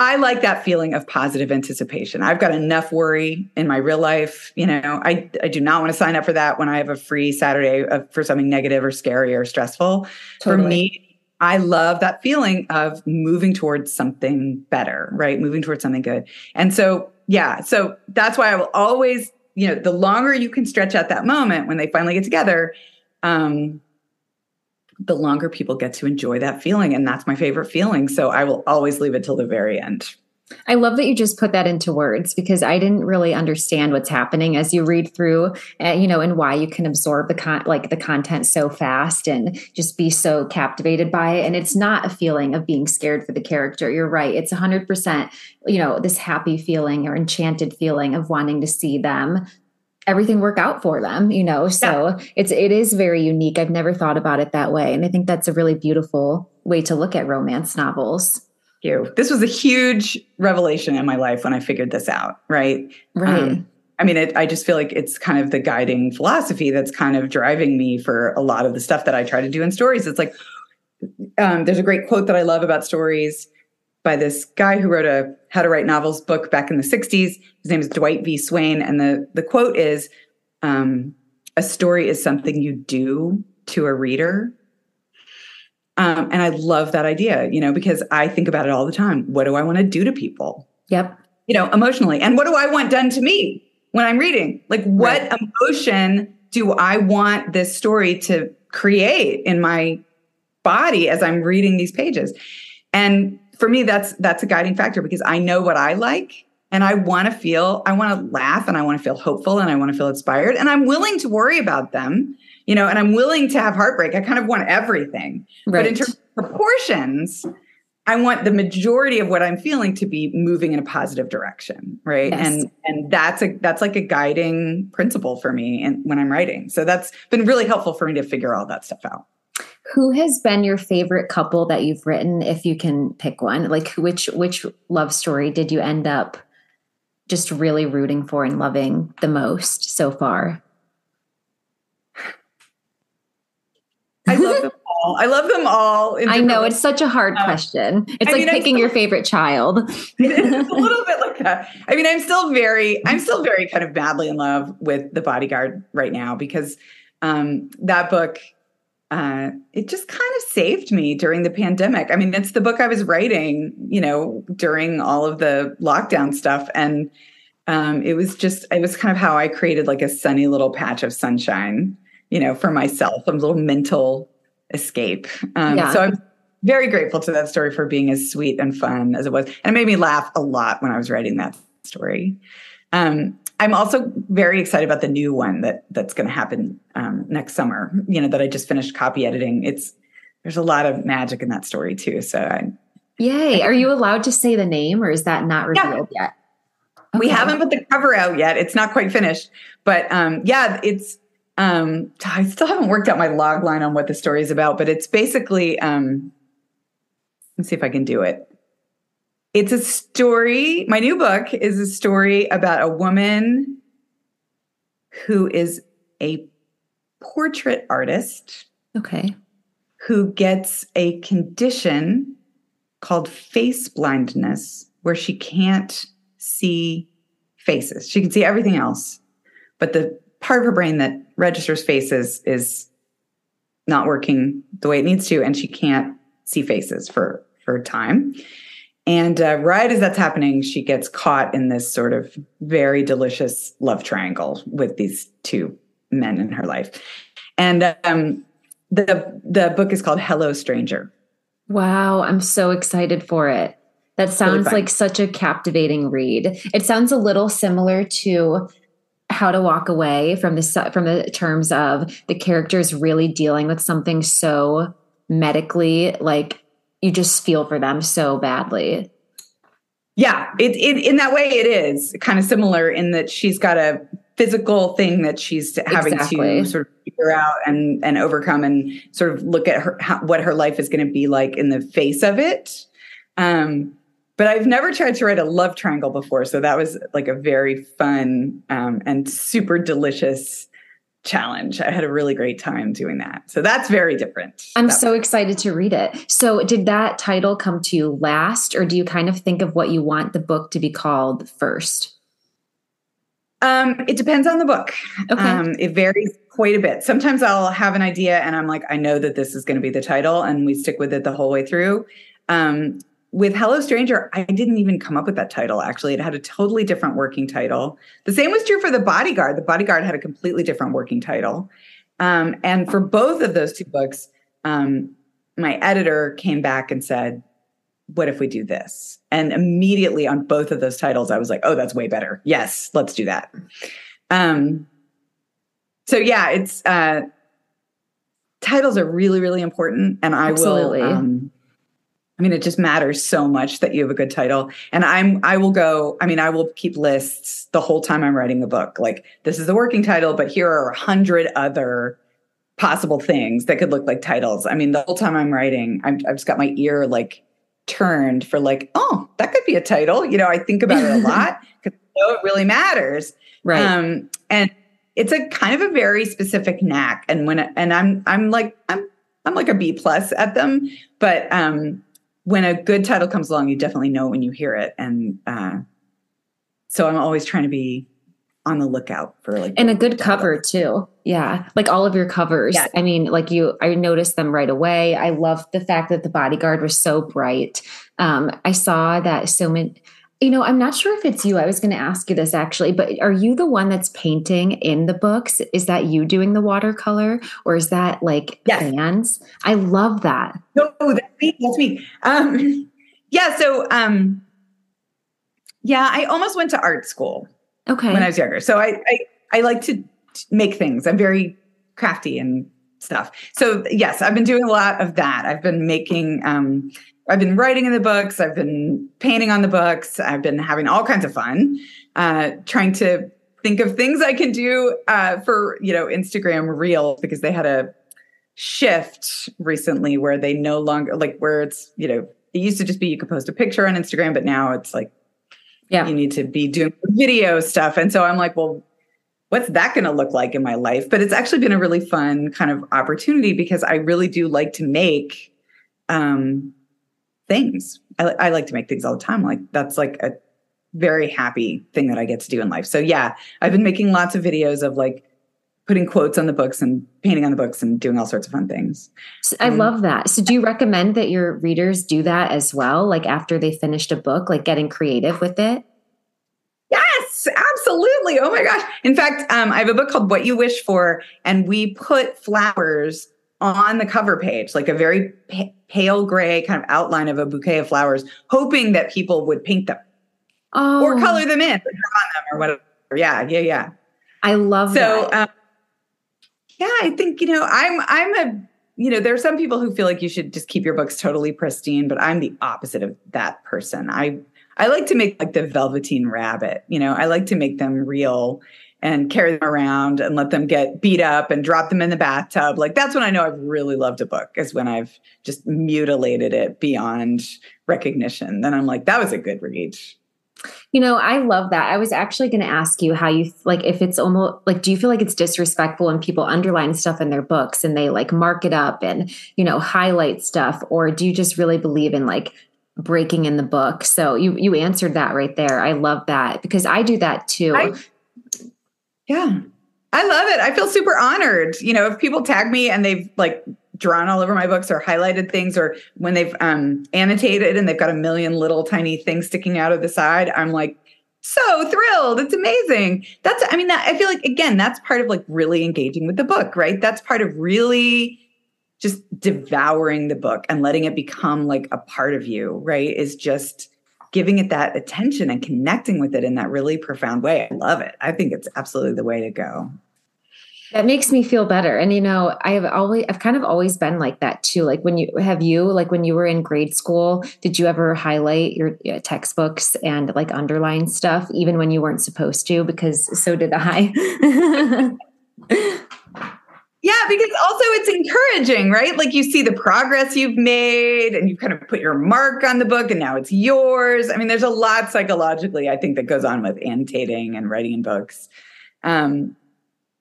I like that feeling of positive anticipation. I've got enough worry in my real life. You know, I, I do not want to sign up for that when I have a free Saturday for something negative or scary or stressful. Totally. For me, I love that feeling of moving towards something better, right? Moving towards something good. And so, yeah, so that's why I will always, you know, the longer you can stretch out that moment when they finally get together, um, the longer people get to enjoy that feeling. And that's my favorite feeling. So I will always leave it till the very end. I love that you just put that into words because I didn't really understand what's happening as you read through, uh, you know, and why you can absorb the con like the content so fast and just be so captivated by it. And it's not a feeling of being scared for the character. You're right. It's a hundred percent, you know, this happy feeling or enchanted feeling of wanting to see them everything work out for them, you know. So yeah. it's it is very unique. I've never thought about it that way. And I think that's a really beautiful way to look at romance novels. You. This was a huge revelation in my life when I figured this out, right? Right. Um, I mean, it, I just feel like it's kind of the guiding philosophy that's kind of driving me for a lot of the stuff that I try to do in stories. It's like, um, there's a great quote that I love about stories by this guy who wrote a How to Write Novels book back in the 60s. His name is Dwight V. Swain. And the, the quote is um, A story is something you do to a reader. Um, and I love that idea, you know, because I think about it all the time. What do I want to do to people? Yep. You know, emotionally. And what do I want done to me when I'm reading? Like, what right. emotion do I want this story to create in my body as I'm reading these pages? And for me, that's that's a guiding factor because I know what I like and I want to feel, I want to laugh and I want to feel hopeful and I want to feel inspired and I'm willing to worry about them, you know, and I'm willing to have heartbreak. I kind of want everything. Right. But in terms of proportions, I want the majority of what I'm feeling to be moving in a positive direction, right? Yes. And and that's a that's like a guiding principle for me and when I'm writing. So that's been really helpful for me to figure all that stuff out. Who has been your favorite couple that you've written if you can pick one? Like which which love story did you end up just really rooting for and loving the most so far? I love <laughs> them all. I love them all. I know it's such a hard uh, question. It's I like mean, picking still, your favorite child. <laughs> it's a little bit like that. I mean, I'm still very, I'm still very kind of badly in love with The Bodyguard right now because um, that book uh, it just kind of saved me during the pandemic. I mean, it's the book I was writing, you know, during all of the lockdown stuff. And um, it was just, it was kind of how I created like a sunny little patch of sunshine, you know, for myself, a little mental escape. Um, yeah. So I'm very grateful to that story for being as sweet and fun as it was. And it made me laugh a lot when I was writing that story. Um, I'm also very excited about the new one that that's going to happen um, next summer. You know that I just finished copy editing. It's there's a lot of magic in that story too. So I, yay! I, Are you allowed to say the name, or is that not revealed yeah. yet? Okay. We haven't put the cover out yet. It's not quite finished, but um, yeah, it's. Um, <laughs> I still haven't worked out my log line on what the story is about, but it's basically. Um, let's see if I can do it. It's a story. My new book is a story about a woman who is a portrait artist. Okay. Who gets a condition called face blindness, where she can't see faces. She can see everything else, but the part of her brain that registers faces is not working the way it needs to, and she can't see faces for for time. And uh, right as that's happening, she gets caught in this sort of very delicious love triangle with these two men in her life. And um, the the book is called Hello Stranger. Wow, I'm so excited for it. That sounds really like such a captivating read. It sounds a little similar to how to walk away from the from the terms of the characters really dealing with something so medically like you just feel for them so badly. Yeah, it, it in that way it is kind of similar in that she's got a physical thing that she's having exactly. to sort of figure out and and overcome and sort of look at her how, what her life is going to be like in the face of it. Um, but I've never tried to write a love triangle before, so that was like a very fun um, and super delicious challenge. I had a really great time doing that. So that's very different. I'm so excited to read it. So did that title come to you last or do you kind of think of what you want the book to be called first? Um, it depends on the book. Okay. Um, it varies quite a bit. Sometimes I'll have an idea and I'm like, I know that this is going to be the title, and we stick with it the whole way through. Um, with Hello Stranger, I didn't even come up with that title. Actually, it had a totally different working title. The same was true for The Bodyguard. The Bodyguard had a completely different working title. Um, and for both of those two books, um, my editor came back and said, What if we do this? And immediately on both of those titles, I was like, Oh, that's way better. Yes, let's do that. Um, so, yeah, it's uh, titles are really, really important. And I Absolutely. will. I mean, it just matters so much that you have a good title. And I'm, I will go, I mean, I will keep lists the whole time I'm writing the book. Like, this is the working title, but here are a hundred other possible things that could look like titles. I mean, the whole time I'm writing, I'm, I've just got my ear like turned for like, oh, that could be a title. You know, I think about it a <laughs> lot because know it really matters. Right. Um, and it's a kind of a very specific knack. And when, and I'm, I'm like, I'm, I'm like a B plus at them, but, um, when a good title comes along, you definitely know when you hear it. And, uh, so I'm always trying to be on the lookout for like and a good cover too. Yeah. Like all of your covers. Yeah. i mean like you i noticed them right away. I love the fact that the bodyguard was so bright. Um i saw that so many you know i'm not sure if it's you i was going to ask you this actually but are you the one that's painting in the books is that you doing the watercolor or is that like yes. fans i love that no that's me that's me um <laughs> yeah so um yeah i almost went to art school Okay. When I was younger. So I, I, I like to make things. I'm very crafty and stuff. So yes, I've been doing a lot of that. I've been making, um, I've been writing in the books. I've been painting on the books. I've been having all kinds of fun, uh, trying to think of things I can do uh, for you know Instagram Reels because they had a shift recently where they no longer like where it's you know it used to just be you could post a picture on Instagram, but now it's like yeah. you need to be doing video stuff. And so I'm like, well, what's that going to look like in my life? But it's actually been a really fun kind of opportunity because I really do like to make um, things. I, I like to make things all the time. Like that's like a very happy thing that I get to do in life. So yeah, I've been making lots of videos of like putting quotes on the books and painting on the books and doing all sorts of fun things. I um, love that. So do you recommend that your readers do that as well? Like after they finished a book, like getting creative with it? Yes, absolutely. Oh my gosh. In fact, um, I have a book called What You Wish For, and we put flowers on the cover page, like a very p- pale gray kind of outline of a bouquet of flowers, hoping that people would paint them oh. or color them in or draw them or whatever. Yeah, yeah, yeah. I love so, that. Um, yeah, I think you know I'm I'm a you know there are some people who feel like you should just keep your books totally pristine, but I'm the opposite of that person. I I like to make like the Velveteen Rabbit. You know, I like to make them real and carry them around and let them get beat up and drop them in the bathtub. Like that's when I know I've really loved a book is when I've just mutilated it beyond recognition. Then I'm like, that was a good read. You know, I love that. I was actually going to ask you how you like if it's almost like do you feel like it's disrespectful when people underline stuff in their books and they like mark it up and, you know, highlight stuff or do you just really believe in like breaking in the book? So you you answered that right there. I love that because I do that too. I, yeah. I love it. I feel super honored. You know, if people tag me and they've like drawn all over my books or highlighted things or when they've um, annotated and they've got a million little tiny things sticking out of the side i'm like so thrilled it's amazing that's i mean that, i feel like again that's part of like really engaging with the book right that's part of really just devouring the book and letting it become like a part of you right is just giving it that attention and connecting with it in that really profound way i love it i think it's absolutely the way to go that makes me feel better. And you know, I have always I've kind of always been like that too. Like when you have you like when you were in grade school, did you ever highlight your textbooks and like underline stuff even when you weren't supposed to because so did I. <laughs> yeah, because also it's encouraging, right? Like you see the progress you've made and you kind of put your mark on the book and now it's yours. I mean, there's a lot psychologically I think that goes on with annotating and writing in books. Um,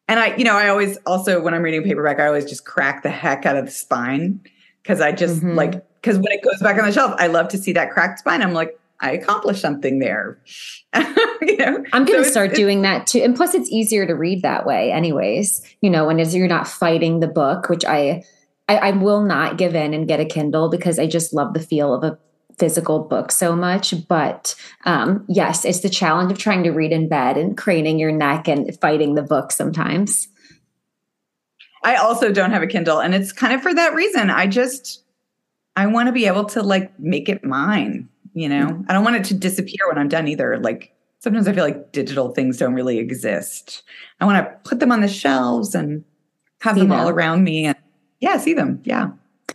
and I, you know, I always also when I'm reading paperback, I always just crack the heck out of the spine because I just mm-hmm. like because when it goes back on the shelf, I love to see that cracked spine. I'm like, I accomplished something there. <laughs> you know, I'm going to so start doing that too. And plus, it's easier to read that way, anyways. You know, when you're not fighting the book, which I, I, I will not give in and get a Kindle because I just love the feel of a physical book so much. But um, yes, it's the challenge of trying to read in bed and craning your neck and fighting the book sometimes. I also don't have a Kindle, and it's kind of for that reason. I just I want to be able to like make it mine. You know, mm-hmm. I don't want it to disappear when I'm done either. Like sometimes I feel like digital things don't really exist. I want to put them on the shelves and have see them, them all around me and yeah, see them. Yeah.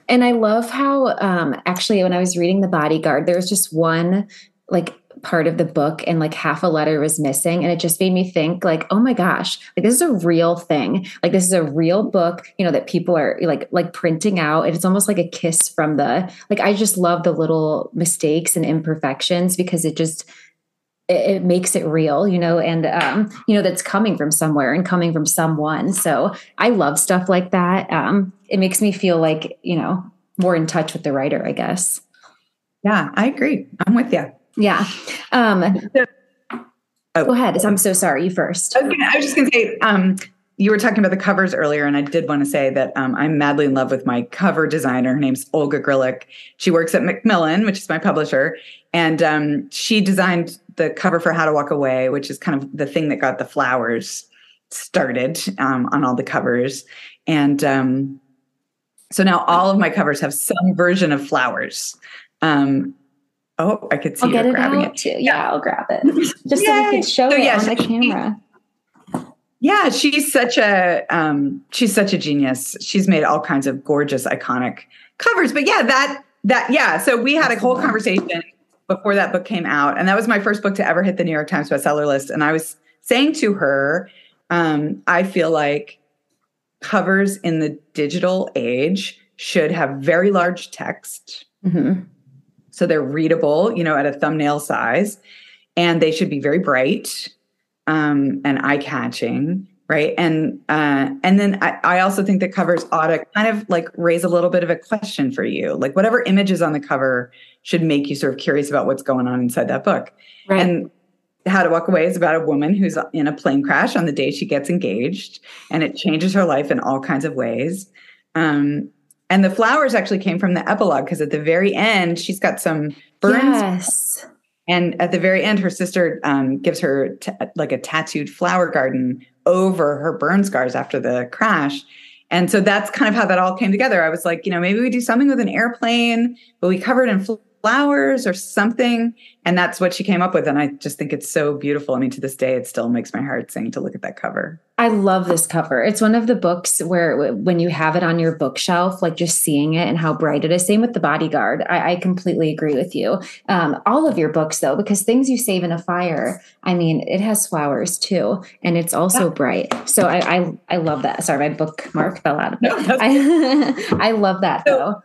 And I love how um actually when I was reading The Bodyguard, there was just one like part of the book and like half a letter was missing and it just made me think like oh my gosh like this is a real thing. Like this is a real book you know that people are like like printing out and it's almost like a kiss from the like i just love the little mistakes and imperfections because it just it, it makes it real you know and um you know that's coming from somewhere and coming from someone. So i love stuff like that. Um it makes me feel like you know more in touch with the writer i guess. Yeah i agree. I'm with you yeah. Um, oh. Go ahead. I'm so sorry. You first. I was, gonna, I was just going to say, um, you were talking about the covers earlier, and I did want to say that um, I'm madly in love with my cover designer. Her name's Olga Grlic. She works at Macmillan, which is my publisher, and um, she designed the cover for How to Walk Away, which is kind of the thing that got the flowers started um, on all the covers. And um, so now all of my covers have some version of flowers. Um, Oh, I could see I'll get it grabbing it too. Yeah, yeah, I'll grab it just so we can show so, it yeah, on the camera. Yeah, she's such a um, she's such a genius. She's made all kinds of gorgeous, iconic covers. But yeah, that that yeah. So we had a whole conversation before that book came out, and that was my first book to ever hit the New York Times bestseller list. And I was saying to her, um, I feel like covers in the digital age should have very large text. Mm-hmm so they're readable, you know, at a thumbnail size, and they should be very bright um, and eye catching, right? And uh, and then I, I also think that covers ought to kind of like raise a little bit of a question for you, like whatever image is on the cover should make you sort of curious about what's going on inside that book. Right. And how to Walk Away is about a woman who's in a plane crash on the day she gets engaged, and it changes her life in all kinds of ways. Um, and the flowers actually came from the epilogue because at the very end, she's got some burns. Yes. And at the very end, her sister um, gives her t- like a tattooed flower garden over her burn scars after the crash. And so that's kind of how that all came together. I was like, you know, maybe we do something with an airplane, but we cover it in flowers or something. And that's what she came up with. And I just think it's so beautiful. I mean, to this day, it still makes my heart sing to look at that cover. I love this cover. It's one of the books where when you have it on your bookshelf, like just seeing it and how bright it is. Same with The Bodyguard. I, I completely agree with you. Um, all of your books, though, because Things You Save in a Fire, I mean, it has flowers too, and it's also yeah. bright. So I, I, I love that. Sorry, my bookmark fell out of it. No, <laughs> I, <laughs> I love that so, though.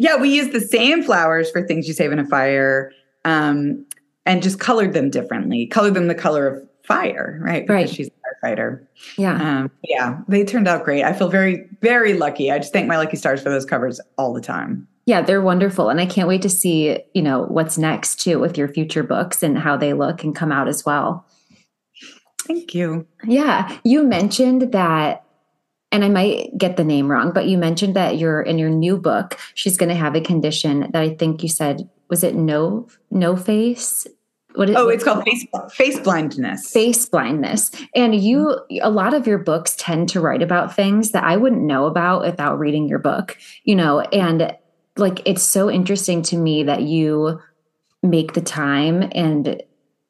Yeah, we used the same flowers for things you save in a fire, um, and just colored them differently. Colored them the color of fire, right? Because right. she's a firefighter. Yeah. Um, yeah, they turned out great. I feel very, very lucky. I just thank my lucky stars for those covers all the time. Yeah, they're wonderful. And I can't wait to see, you know, what's next too with your future books and how they look and come out as well. Thank you. Yeah. You mentioned that and I might get the name wrong, but you mentioned that you're in your new book, she's going to have a condition that I think you said was it no no face. What is, oh, it's called face face blindness. Face blindness, and you a lot of your books tend to write about things that I wouldn't know about without reading your book. You know, and like it's so interesting to me that you make the time and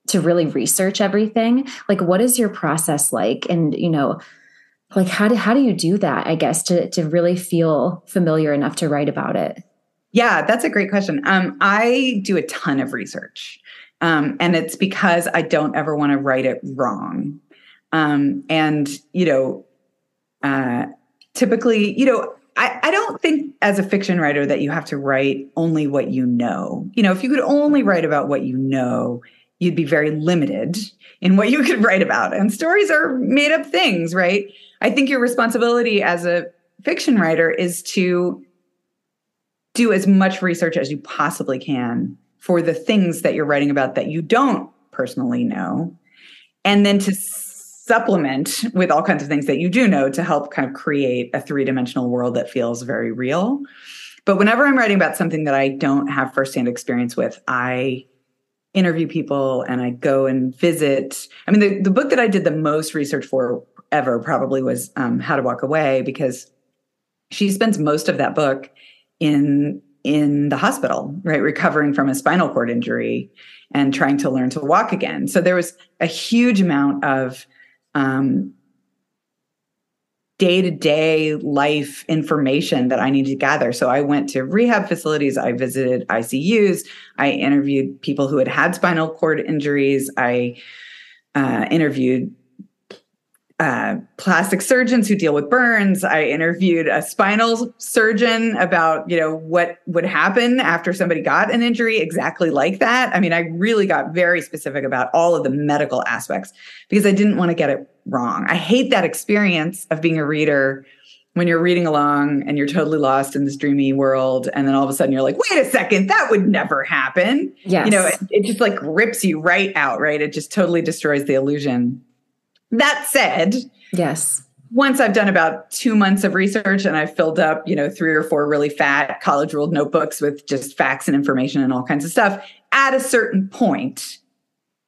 to really research everything. Like, what is your process like? And you know like how do how do you do that i guess to to really feel familiar enough to write about it? Yeah that's a great question. Um, i do a ton of research um, and it's because i don't ever want to write it wrong. Um, and you know uh, typically you know I, I don't think as a fiction writer that you have to write only what you know. You know if you could only write about what you know you'd be very limited in what you could write about. And stories are made up things right I think your responsibility as a fiction writer is to do as much research as you possibly can for the things that you're writing about that you don't personally know, and then to supplement with all kinds of things that you do know to help kind of create a three dimensional world that feels very real. But whenever I'm writing about something that I don't have firsthand experience with, I interview people and I go and visit. I mean, the, the book that I did the most research for ever probably was um, How to Walk Away because she spends most of that book in in the hospital, right, recovering from a spinal cord injury and trying to learn to walk again. So there was a huge amount of um, day to day life information that I need to gather. So I went to rehab facilities, I visited ICUs, I interviewed people who had had spinal cord injuries, I uh, interviewed uh, plastic surgeons who deal with burns. I interviewed a spinal surgeon about, you know, what would happen after somebody got an injury exactly like that. I mean, I really got very specific about all of the medical aspects because I didn't want to get it wrong. I hate that experience of being a reader when you're reading along and you're totally lost in this dreamy world and then all of a sudden you're like wait a second that would never happen yes. you know it, it just like rips you right out right it just totally destroys the illusion that said, yes. Once I've done about two months of research and I've filled up, you know, three or four really fat college ruled notebooks with just facts and information and all kinds of stuff, at a certain point,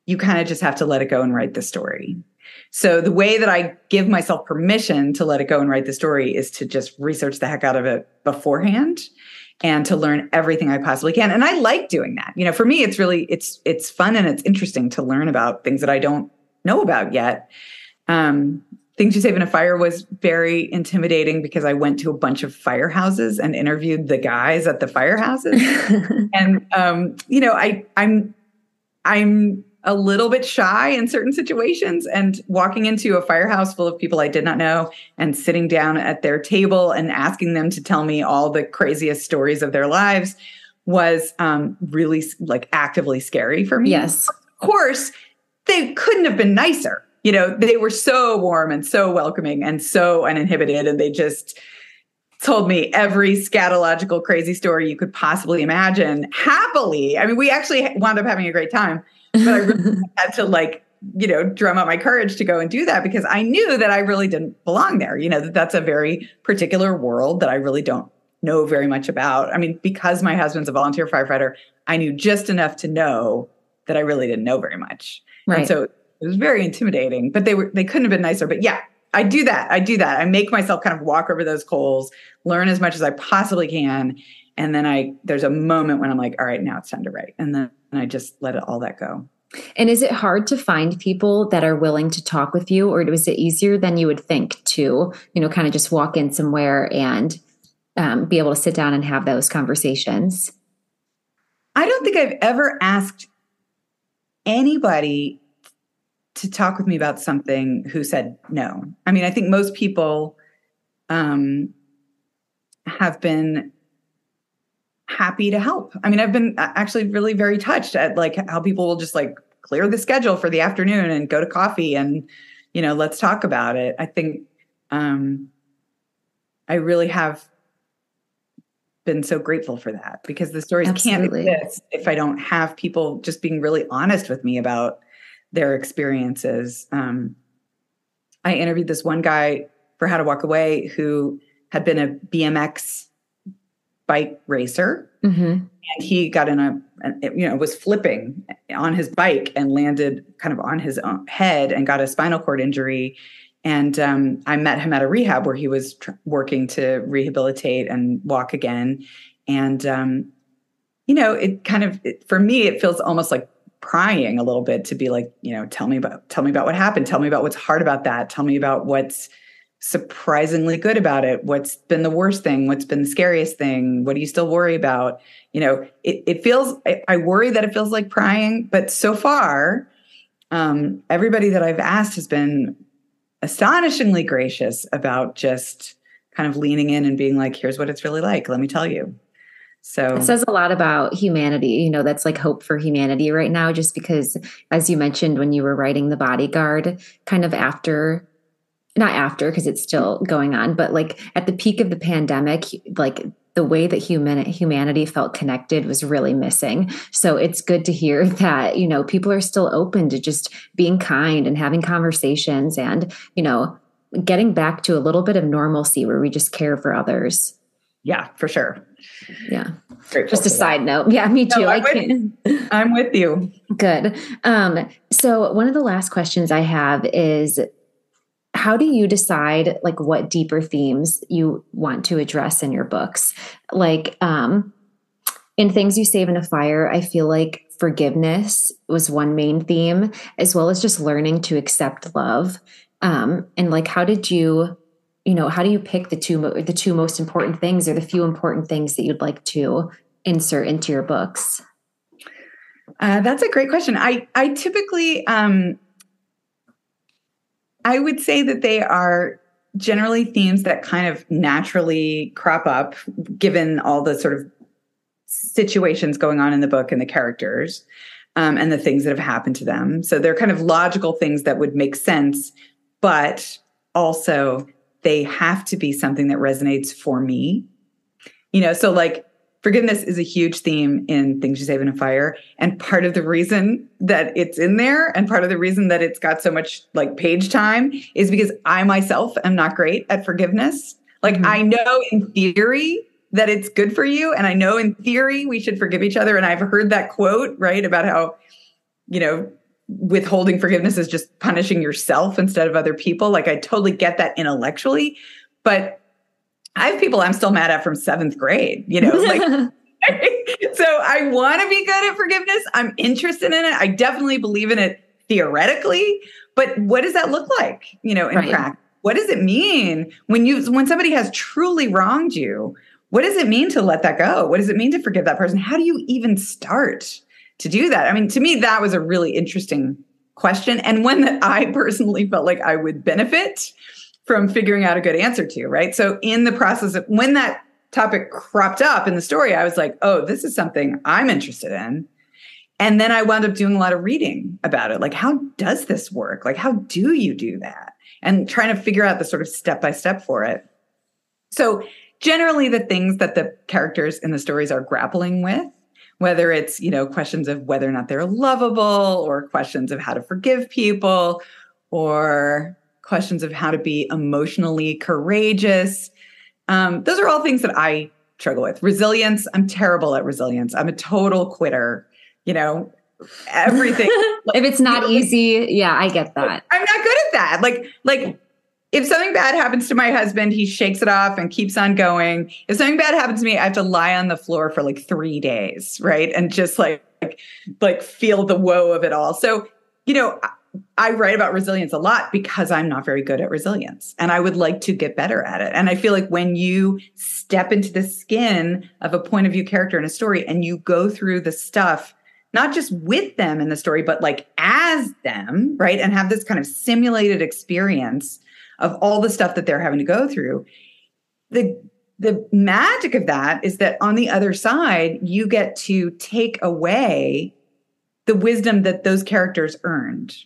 you kind of just have to let it go and write the story. So the way that I give myself permission to let it go and write the story is to just research the heck out of it beforehand and to learn everything I possibly can. And I like doing that. You know, for me it's really it's it's fun and it's interesting to learn about things that I don't know about yet. Um, Things You Save in a Fire was very intimidating because I went to a bunch of firehouses and interviewed the guys at the firehouses. <laughs> and um, you know, I I'm I'm a little bit shy in certain situations and walking into a firehouse full of people I did not know and sitting down at their table and asking them to tell me all the craziest stories of their lives was um, really like actively scary for me. Yes. Of course, they couldn't have been nicer. You know, they were so warm and so welcoming and so uninhibited. And they just told me every scatological crazy story you could possibly imagine happily. I mean, we actually wound up having a great time, but I really <laughs> had to like, you know, drum up my courage to go and do that because I knew that I really didn't belong there. You know, that that's a very particular world that I really don't know very much about. I mean, because my husband's a volunteer firefighter, I knew just enough to know that I really didn't know very much. Right. And so it was very intimidating, but they were they couldn't have been nicer. But yeah, I do that. I do that. I make myself kind of walk over those coals, learn as much as I possibly can, and then I there's a moment when I'm like, all right, now it's time to write, and then I just let it all that go. And is it hard to find people that are willing to talk with you, or was it easier than you would think to, you know, kind of just walk in somewhere and um, be able to sit down and have those conversations? I don't think I've ever asked anybody to talk with me about something who said no. I mean, I think most people um, have been happy to help. I mean, I've been actually really very touched at like how people will just like clear the schedule for the afternoon and go to coffee and you know, let's talk about it. I think um I really have been so grateful for that because the stories Absolutely. can't exist if I don't have people just being really honest with me about their experiences. Um, I interviewed this one guy for How to Walk Away who had been a BMX bike racer, mm-hmm. and he got in a, you know, was flipping on his bike and landed kind of on his head and got a spinal cord injury and um, I met him at a rehab where he was tr- working to rehabilitate and walk again. And, um, you know, it kind of, it, for me, it feels almost like prying a little bit to be like, you know, tell me about, tell me about what happened. Tell me about what's hard about that. Tell me about what's surprisingly good about it. What's been the worst thing? What's been the scariest thing? What do you still worry about? You know, it, it feels, I, I worry that it feels like prying, but so far, um, everybody that I've asked has been astonishingly gracious about just kind of leaning in and being like, here's what it's really like. Let me tell you. So it says a lot about humanity. You know, that's like hope for humanity right now, just because, as you mentioned, when you were writing The Bodyguard, kind of after, not after, because it's still going on, but like at the peak of the pandemic, like the way that human humanity felt connected was really missing. So it's good to hear <laughs> that, you know, people are still open to just being kind and having conversations and, you know, getting back to a little bit of normalcy where we just care for others. Yeah, for sure. Yeah. Just a side note. Yeah, me too. No, I'm, I. With, <laughs> I'm with you. Good. Um, so one of the last questions I have is how do you decide like what deeper themes you want to address in your books like um in things you save in a fire i feel like forgiveness was one main theme as well as just learning to accept love um and like how did you you know, how do you pick the two the two most important things or the few important things that you'd like to insert into your books? Uh, that's a great question. I I typically um, I would say that they are generally themes that kind of naturally crop up given all the sort of situations going on in the book and the characters um, and the things that have happened to them. So they're kind of logical things that would make sense, but also they have to be something that resonates for me. You know, so like forgiveness is a huge theme in Things You Save in a Fire. And part of the reason that it's in there and part of the reason that it's got so much like page time is because I myself am not great at forgiveness. Like mm-hmm. I know in theory that it's good for you. And I know in theory we should forgive each other. And I've heard that quote, right, about how, you know, withholding forgiveness is just punishing yourself instead of other people. Like I totally get that intellectually, but I have people I'm still mad at from seventh grade, you know, like <laughs> <laughs> so I want to be good at forgiveness. I'm interested in it. I definitely believe in it theoretically, but what does that look like, you know, in right. practice? What does it mean when you when somebody has truly wronged you? What does it mean to let that go? What does it mean to forgive that person? How do you even start? To do that? I mean, to me, that was a really interesting question and one that I personally felt like I would benefit from figuring out a good answer to, right? So, in the process of when that topic cropped up in the story, I was like, oh, this is something I'm interested in. And then I wound up doing a lot of reading about it. Like, how does this work? Like, how do you do that? And trying to figure out the sort of step by step for it. So, generally, the things that the characters in the stories are grappling with whether it's you know questions of whether or not they're lovable or questions of how to forgive people or questions of how to be emotionally courageous. Um, those are all things that i struggle with. Resilience i'm terrible at resilience. I'm a total quitter you know? Everything. <laughs> If it's not <laughs> easy yeah i get that. I'm not good at that. Like like if something bad happens to my husband, he shakes it off and keeps on going. If something bad happens to me, I have to lie on the floor for like three days, right? And just like like, feel the woe of it all. So, you know, I write about resilience a lot because I'm not very good at resilience and I would like to get better at it. And I feel like when you step into the skin of a point of view character in a story and you go through the stuff, not just with them in the story, but like as them, right? And have this kind of simulated experience of all the stuff that they're having to go through. The the magic of that is that on the other side, you get to take away the wisdom that those characters earned.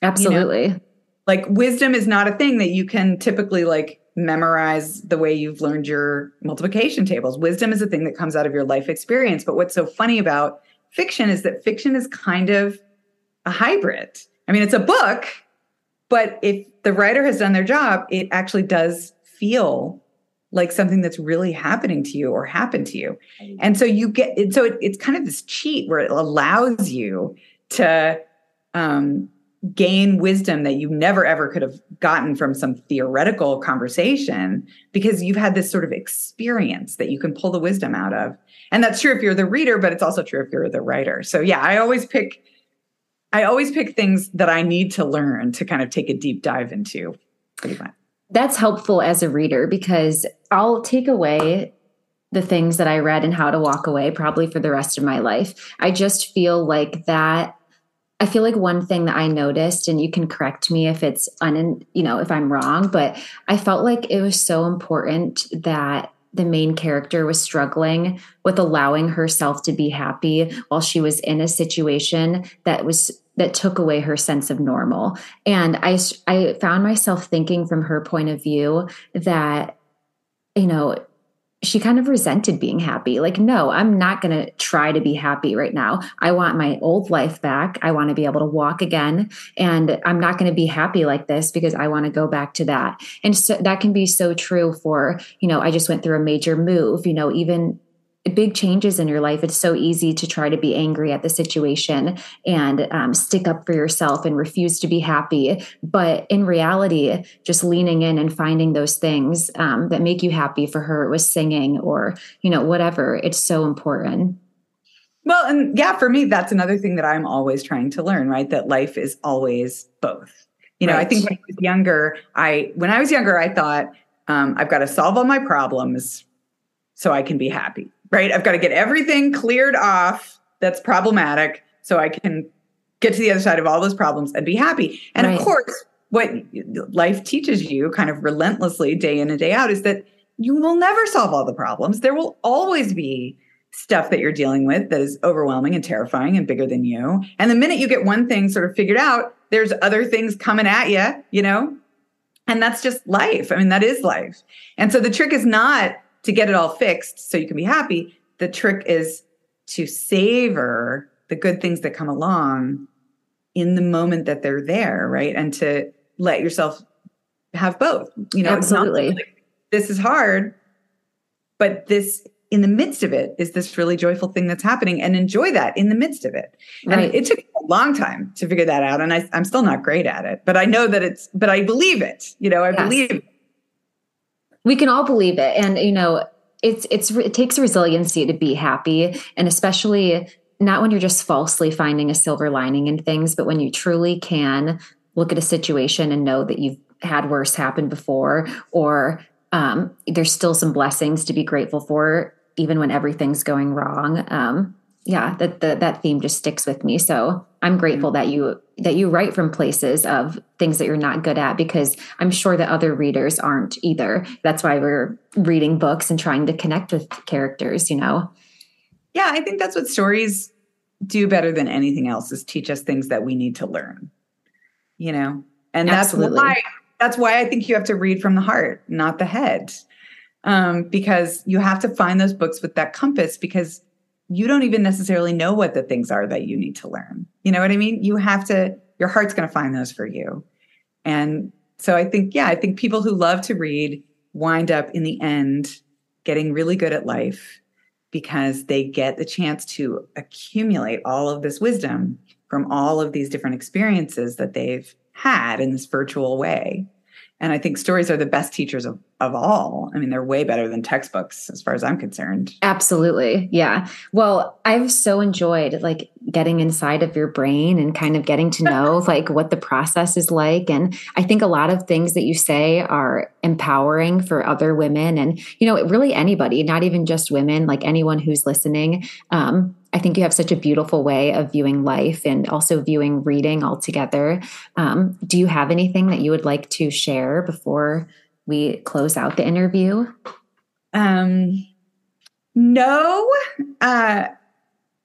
Absolutely. You know? Like wisdom is not a thing that you can typically like memorize the way you've learned your multiplication tables. Wisdom is a thing that comes out of your life experience. But what's so funny about fiction is that fiction is kind of a hybrid. I mean, it's a book, but if the writer has done their job, it actually does feel like something that's really happening to you or happened to you. And so you get so it, it's kind of this cheat where it allows you to um, gain wisdom that you never ever could have gotten from some theoretical conversation because you've had this sort of experience that you can pull the wisdom out of. And that's true if you're the reader, but it's also true if you're the writer. So yeah, I always pick I always pick things that I need to learn to kind of take a deep dive into. That's helpful as a reader because I'll take away the things that I read and how to walk away probably for the rest of my life. I just feel like that I feel like one thing that I noticed, and you can correct me if it's un, you know, if I'm wrong, but I felt like it was so important that the main character was struggling with allowing herself to be happy while she was in a situation that was that took away her sense of normal. And i i found myself thinking from her point of view that you know she kind of resented being happy. Like, no, I'm not going to try to be happy right now. I want my old life back. I want to be able to walk again. And I'm not going to be happy like this because I want to go back to that. And so that can be so true for, you know, I just went through a major move, you know, even big changes in your life, it's so easy to try to be angry at the situation and um, stick up for yourself and refuse to be happy. But in reality, just leaning in and finding those things um, that make you happy for her, it was singing or, you know, whatever, it's so important. Well, and yeah, for me, that's another thing that I'm always trying to learn, right? That life is always both. You know, Right. I think when I was younger, I when I was younger, I thought um, I've got to solve all my problems so I can be happy. Right? I've got to get everything cleared off that's problematic so I can get to the other side of all those problems and be happy. And Right. of course, what life teaches you kind of relentlessly day in and day out is that you will never solve all the problems. There will always be stuff that you're dealing with that is overwhelming and terrifying and bigger than you. And the minute you get one thing sort of figured out, there's other things coming at you, you know? And that's just life. I mean, that is life. And so the trick is not to get it all fixed so you can be happy. The trick is to savor the good things that come along in the moment that they're there, right? And to let yourself have both. You know, Absolutely. like, this is hard, but this in the midst of it is this really joyful thing that's happening and enjoy that in the midst of it. And Right. it took a long time to figure that out. And I, I'm still not great at it, but I know that it's, but I believe it. You know, I Yes. believe we can all believe it. And you know it's it's it takes resiliency to be happy. And especially not when you're just falsely finding a silver lining in things but when you truly can look at a situation and know that you've had worse happen before or um, there's still some blessings to be grateful for even when everything's going wrong. Um, yeah that the, that theme just sticks with me so i'm grateful that you that you write from places of things that you're not good at because i'm sure that other readers aren't either that's why we're reading books and trying to connect with characters you know Yeah, I think that's what stories do better than anything else is teach us things that we need to learn. You know? And that's why that's why I think you have to read from the heart, not the head. Um, because you have to find those books with that compass because you don't even necessarily know what the things are that you need to learn. You know what I mean? You have to, your heart's going to find those for you. And so I think, yeah, I think people who love to read wind up in the end getting really good at life because they get the chance to accumulate all of this wisdom from all of these different experiences that they've had in this virtual way. And I think stories are the best teachers of, of all. I mean, they're way better than textbooks as far as I'm concerned. Absolutely. Yeah. Well, I've so enjoyed like getting inside of your brain and kind of getting to know <laughs> like what the process is like. And I think a lot of things that you say are empowering for other women and, you know, really anybody, not even just women, like anyone who's listening. Um, I think you have such a beautiful way of viewing life and also viewing reading altogether. Um, do you have anything that you would like to share before we close out the interview? Um, no, uh,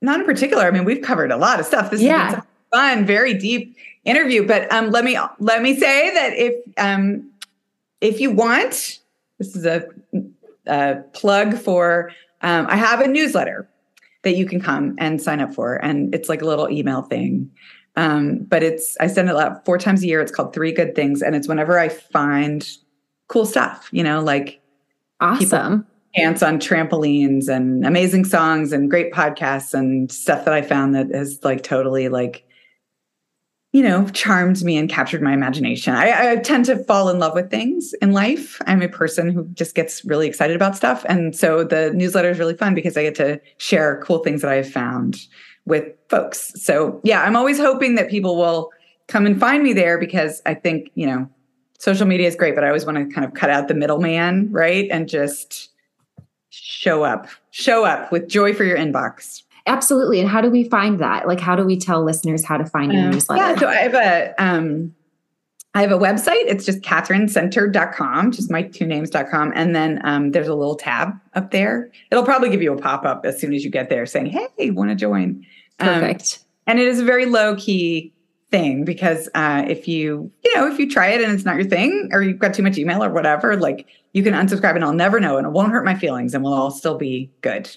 not in particular. I mean, we've covered a lot of stuff. This Yeah. has been such a fun, very deep interview. But um, let me let me say that if um, if you want, this is a, a plug for. Um, I have a newsletter that you can come and sign up for, and it's like a little email thing. Um, but it's I send it out four times a year. It's called Three Good Things, and it's whenever I find cool stuff. You know, like Awesome. dance on trampolines and amazing songs and great podcasts and stuff that I found that has like totally like you know charmed me and captured my imagination. I, I tend to fall in love with things in life. I'm a person who just gets really excited about stuff, and so the newsletter is really fun because I get to share cool things that I've found with folks. So yeah, I'm always hoping that people will come and find me there because I think you know social media is great, but I always want to kind of cut out the middleman, right, and just show up show up with joy for your inbox Absolutely. And how do we find that? Like, how do we tell listeners how to find your Um, newsletter? yeah so i have a um i have a website it's just katherinecenter.com just my two names.com and then um, there's a little tab up there it'll probably give you a pop-up as soon as you get there saying hey want to join Um, Perfect. and it is a very low key thing because uh, if you you know if you try it and it's not your thing or you've got too much email or whatever like you can unsubscribe and i'll never know and it won't hurt my feelings and we'll all still be good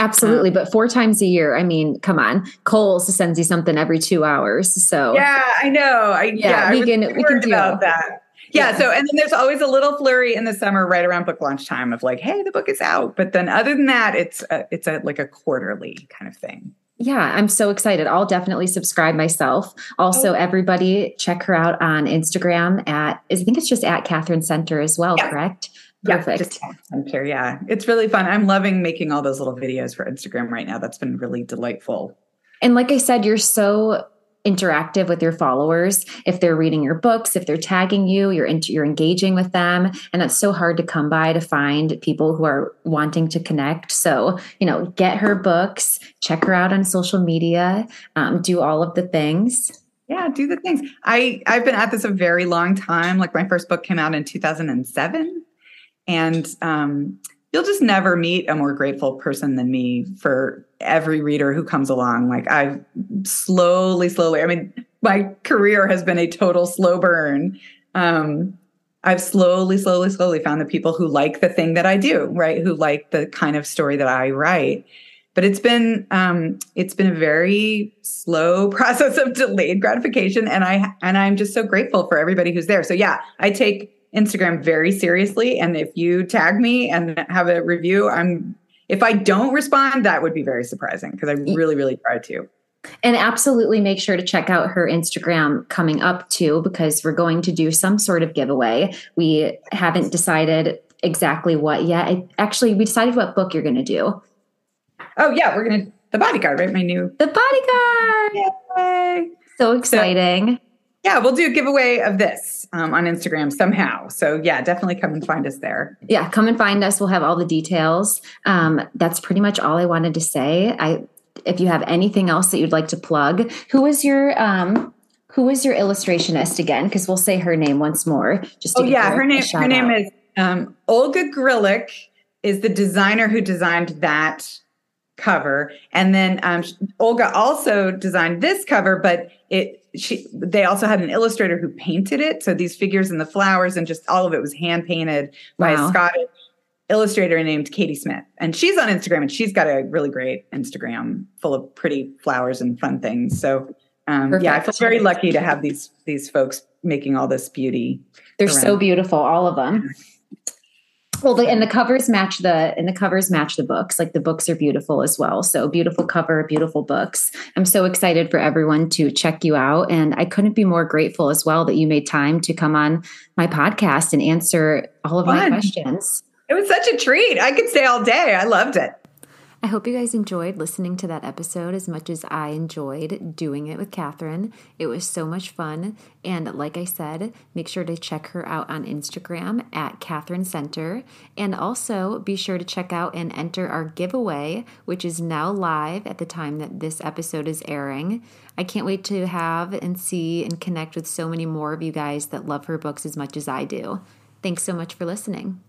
Absolutely. but four times a year, I mean, come on. Kohl's sends you something every two hours. So, Yeah, I know. I yeah, Yeah, we can- really we can do- about that. Yeah, Yeah. so and then there's always a little flurry in the summer right around book launch time of like, hey, the book is out. But then other than that, it's a, it's a like a quarterly kind of thing. Yeah, I'm so excited. I'll definitely subscribe myself. Also, Okay. everybody check her out on Instagram at, I think it's just at Katherine Center as well, Yeah. correct? Yeah, Perfect. just center. Yeah, it's really fun. I'm loving making all those little videos for Instagram right now. That's been really delightful. And like I said, you're so interactive with your followers. If they're reading your books if they're tagging you you're you're engaging with them. And that's so hard to come by to find people who are wanting to connect. So you know get her books check her out on social media um, do all of the things. Yeah do the things. I i've been at this a very long time. Like my first book came out in 2007 and um you'll just never meet a more grateful person than me for every reader who comes along. Like I've slowly, slowly, I mean, my career has been a total slow burn. Um, I've slowly, slowly, slowly found the people who like the thing that I do, right? Who like the kind of story that I write. But it's been um, it's been a very slow <laughs> process of delayed gratification, and I and I'm just so grateful for everybody who's there. So yeah, I take Instagram very seriously. And if you tag me and have a review, I'm if I don't respond, that would be very surprising because I really, really try to. And absolutely make sure to check out her Instagram coming up too, because we're going to do some sort of giveaway. We haven't decided exactly what yet. I, actually, we decided what book you're going to do. Oh, yeah, we're going to, The Bodyguard, right? My new. The Bodyguard! Yay! So exciting. So, yeah, we'll do a giveaway of this um, on Instagram somehow. So yeah, definitely come and find us there. Yeah, come and find us. We'll have all the details. Um, that's pretty much all I wanted to say. I, if you have anything else that you'd like to plug, who was your um, who was your illustrationist again? Because we'll say her name once more. Just oh yeah, her, her name her name is um, Olga Grlic is the designer who designed that cover, and then um, Olga also designed this cover, but it she they also had an illustrator who painted it. So these figures and the flowers and just all of it was hand painted by wow. a scottish illustrator named katie smith. And she's on instagram and she's got a really great instagram full of pretty flowers and fun things. So um, yeah i feel very lucky to have these these folks making all this beauty they're around. so beautiful all of them well the, and the covers match the and the covers match the books. Like the books are beautiful as well. So beautiful cover beautiful books. I'm so excited for everyone to check you out. And i couldn't be more grateful as well that you made time to come on my podcast and answer all of Fun. my questions. It was such a treat. I could stay all day. I loved it I hope you guys enjoyed listening to that episode as much as I enjoyed doing it with Katherine. It was so much fun. And like I said, make sure to check her out on Instagram at Katherine Center. And also be sure to check out and enter our giveaway, which is now live at the time that this episode is airing. I can't wait to have and see and connect with so many more of you guys that love her books as much as I do. Thanks so much for listening.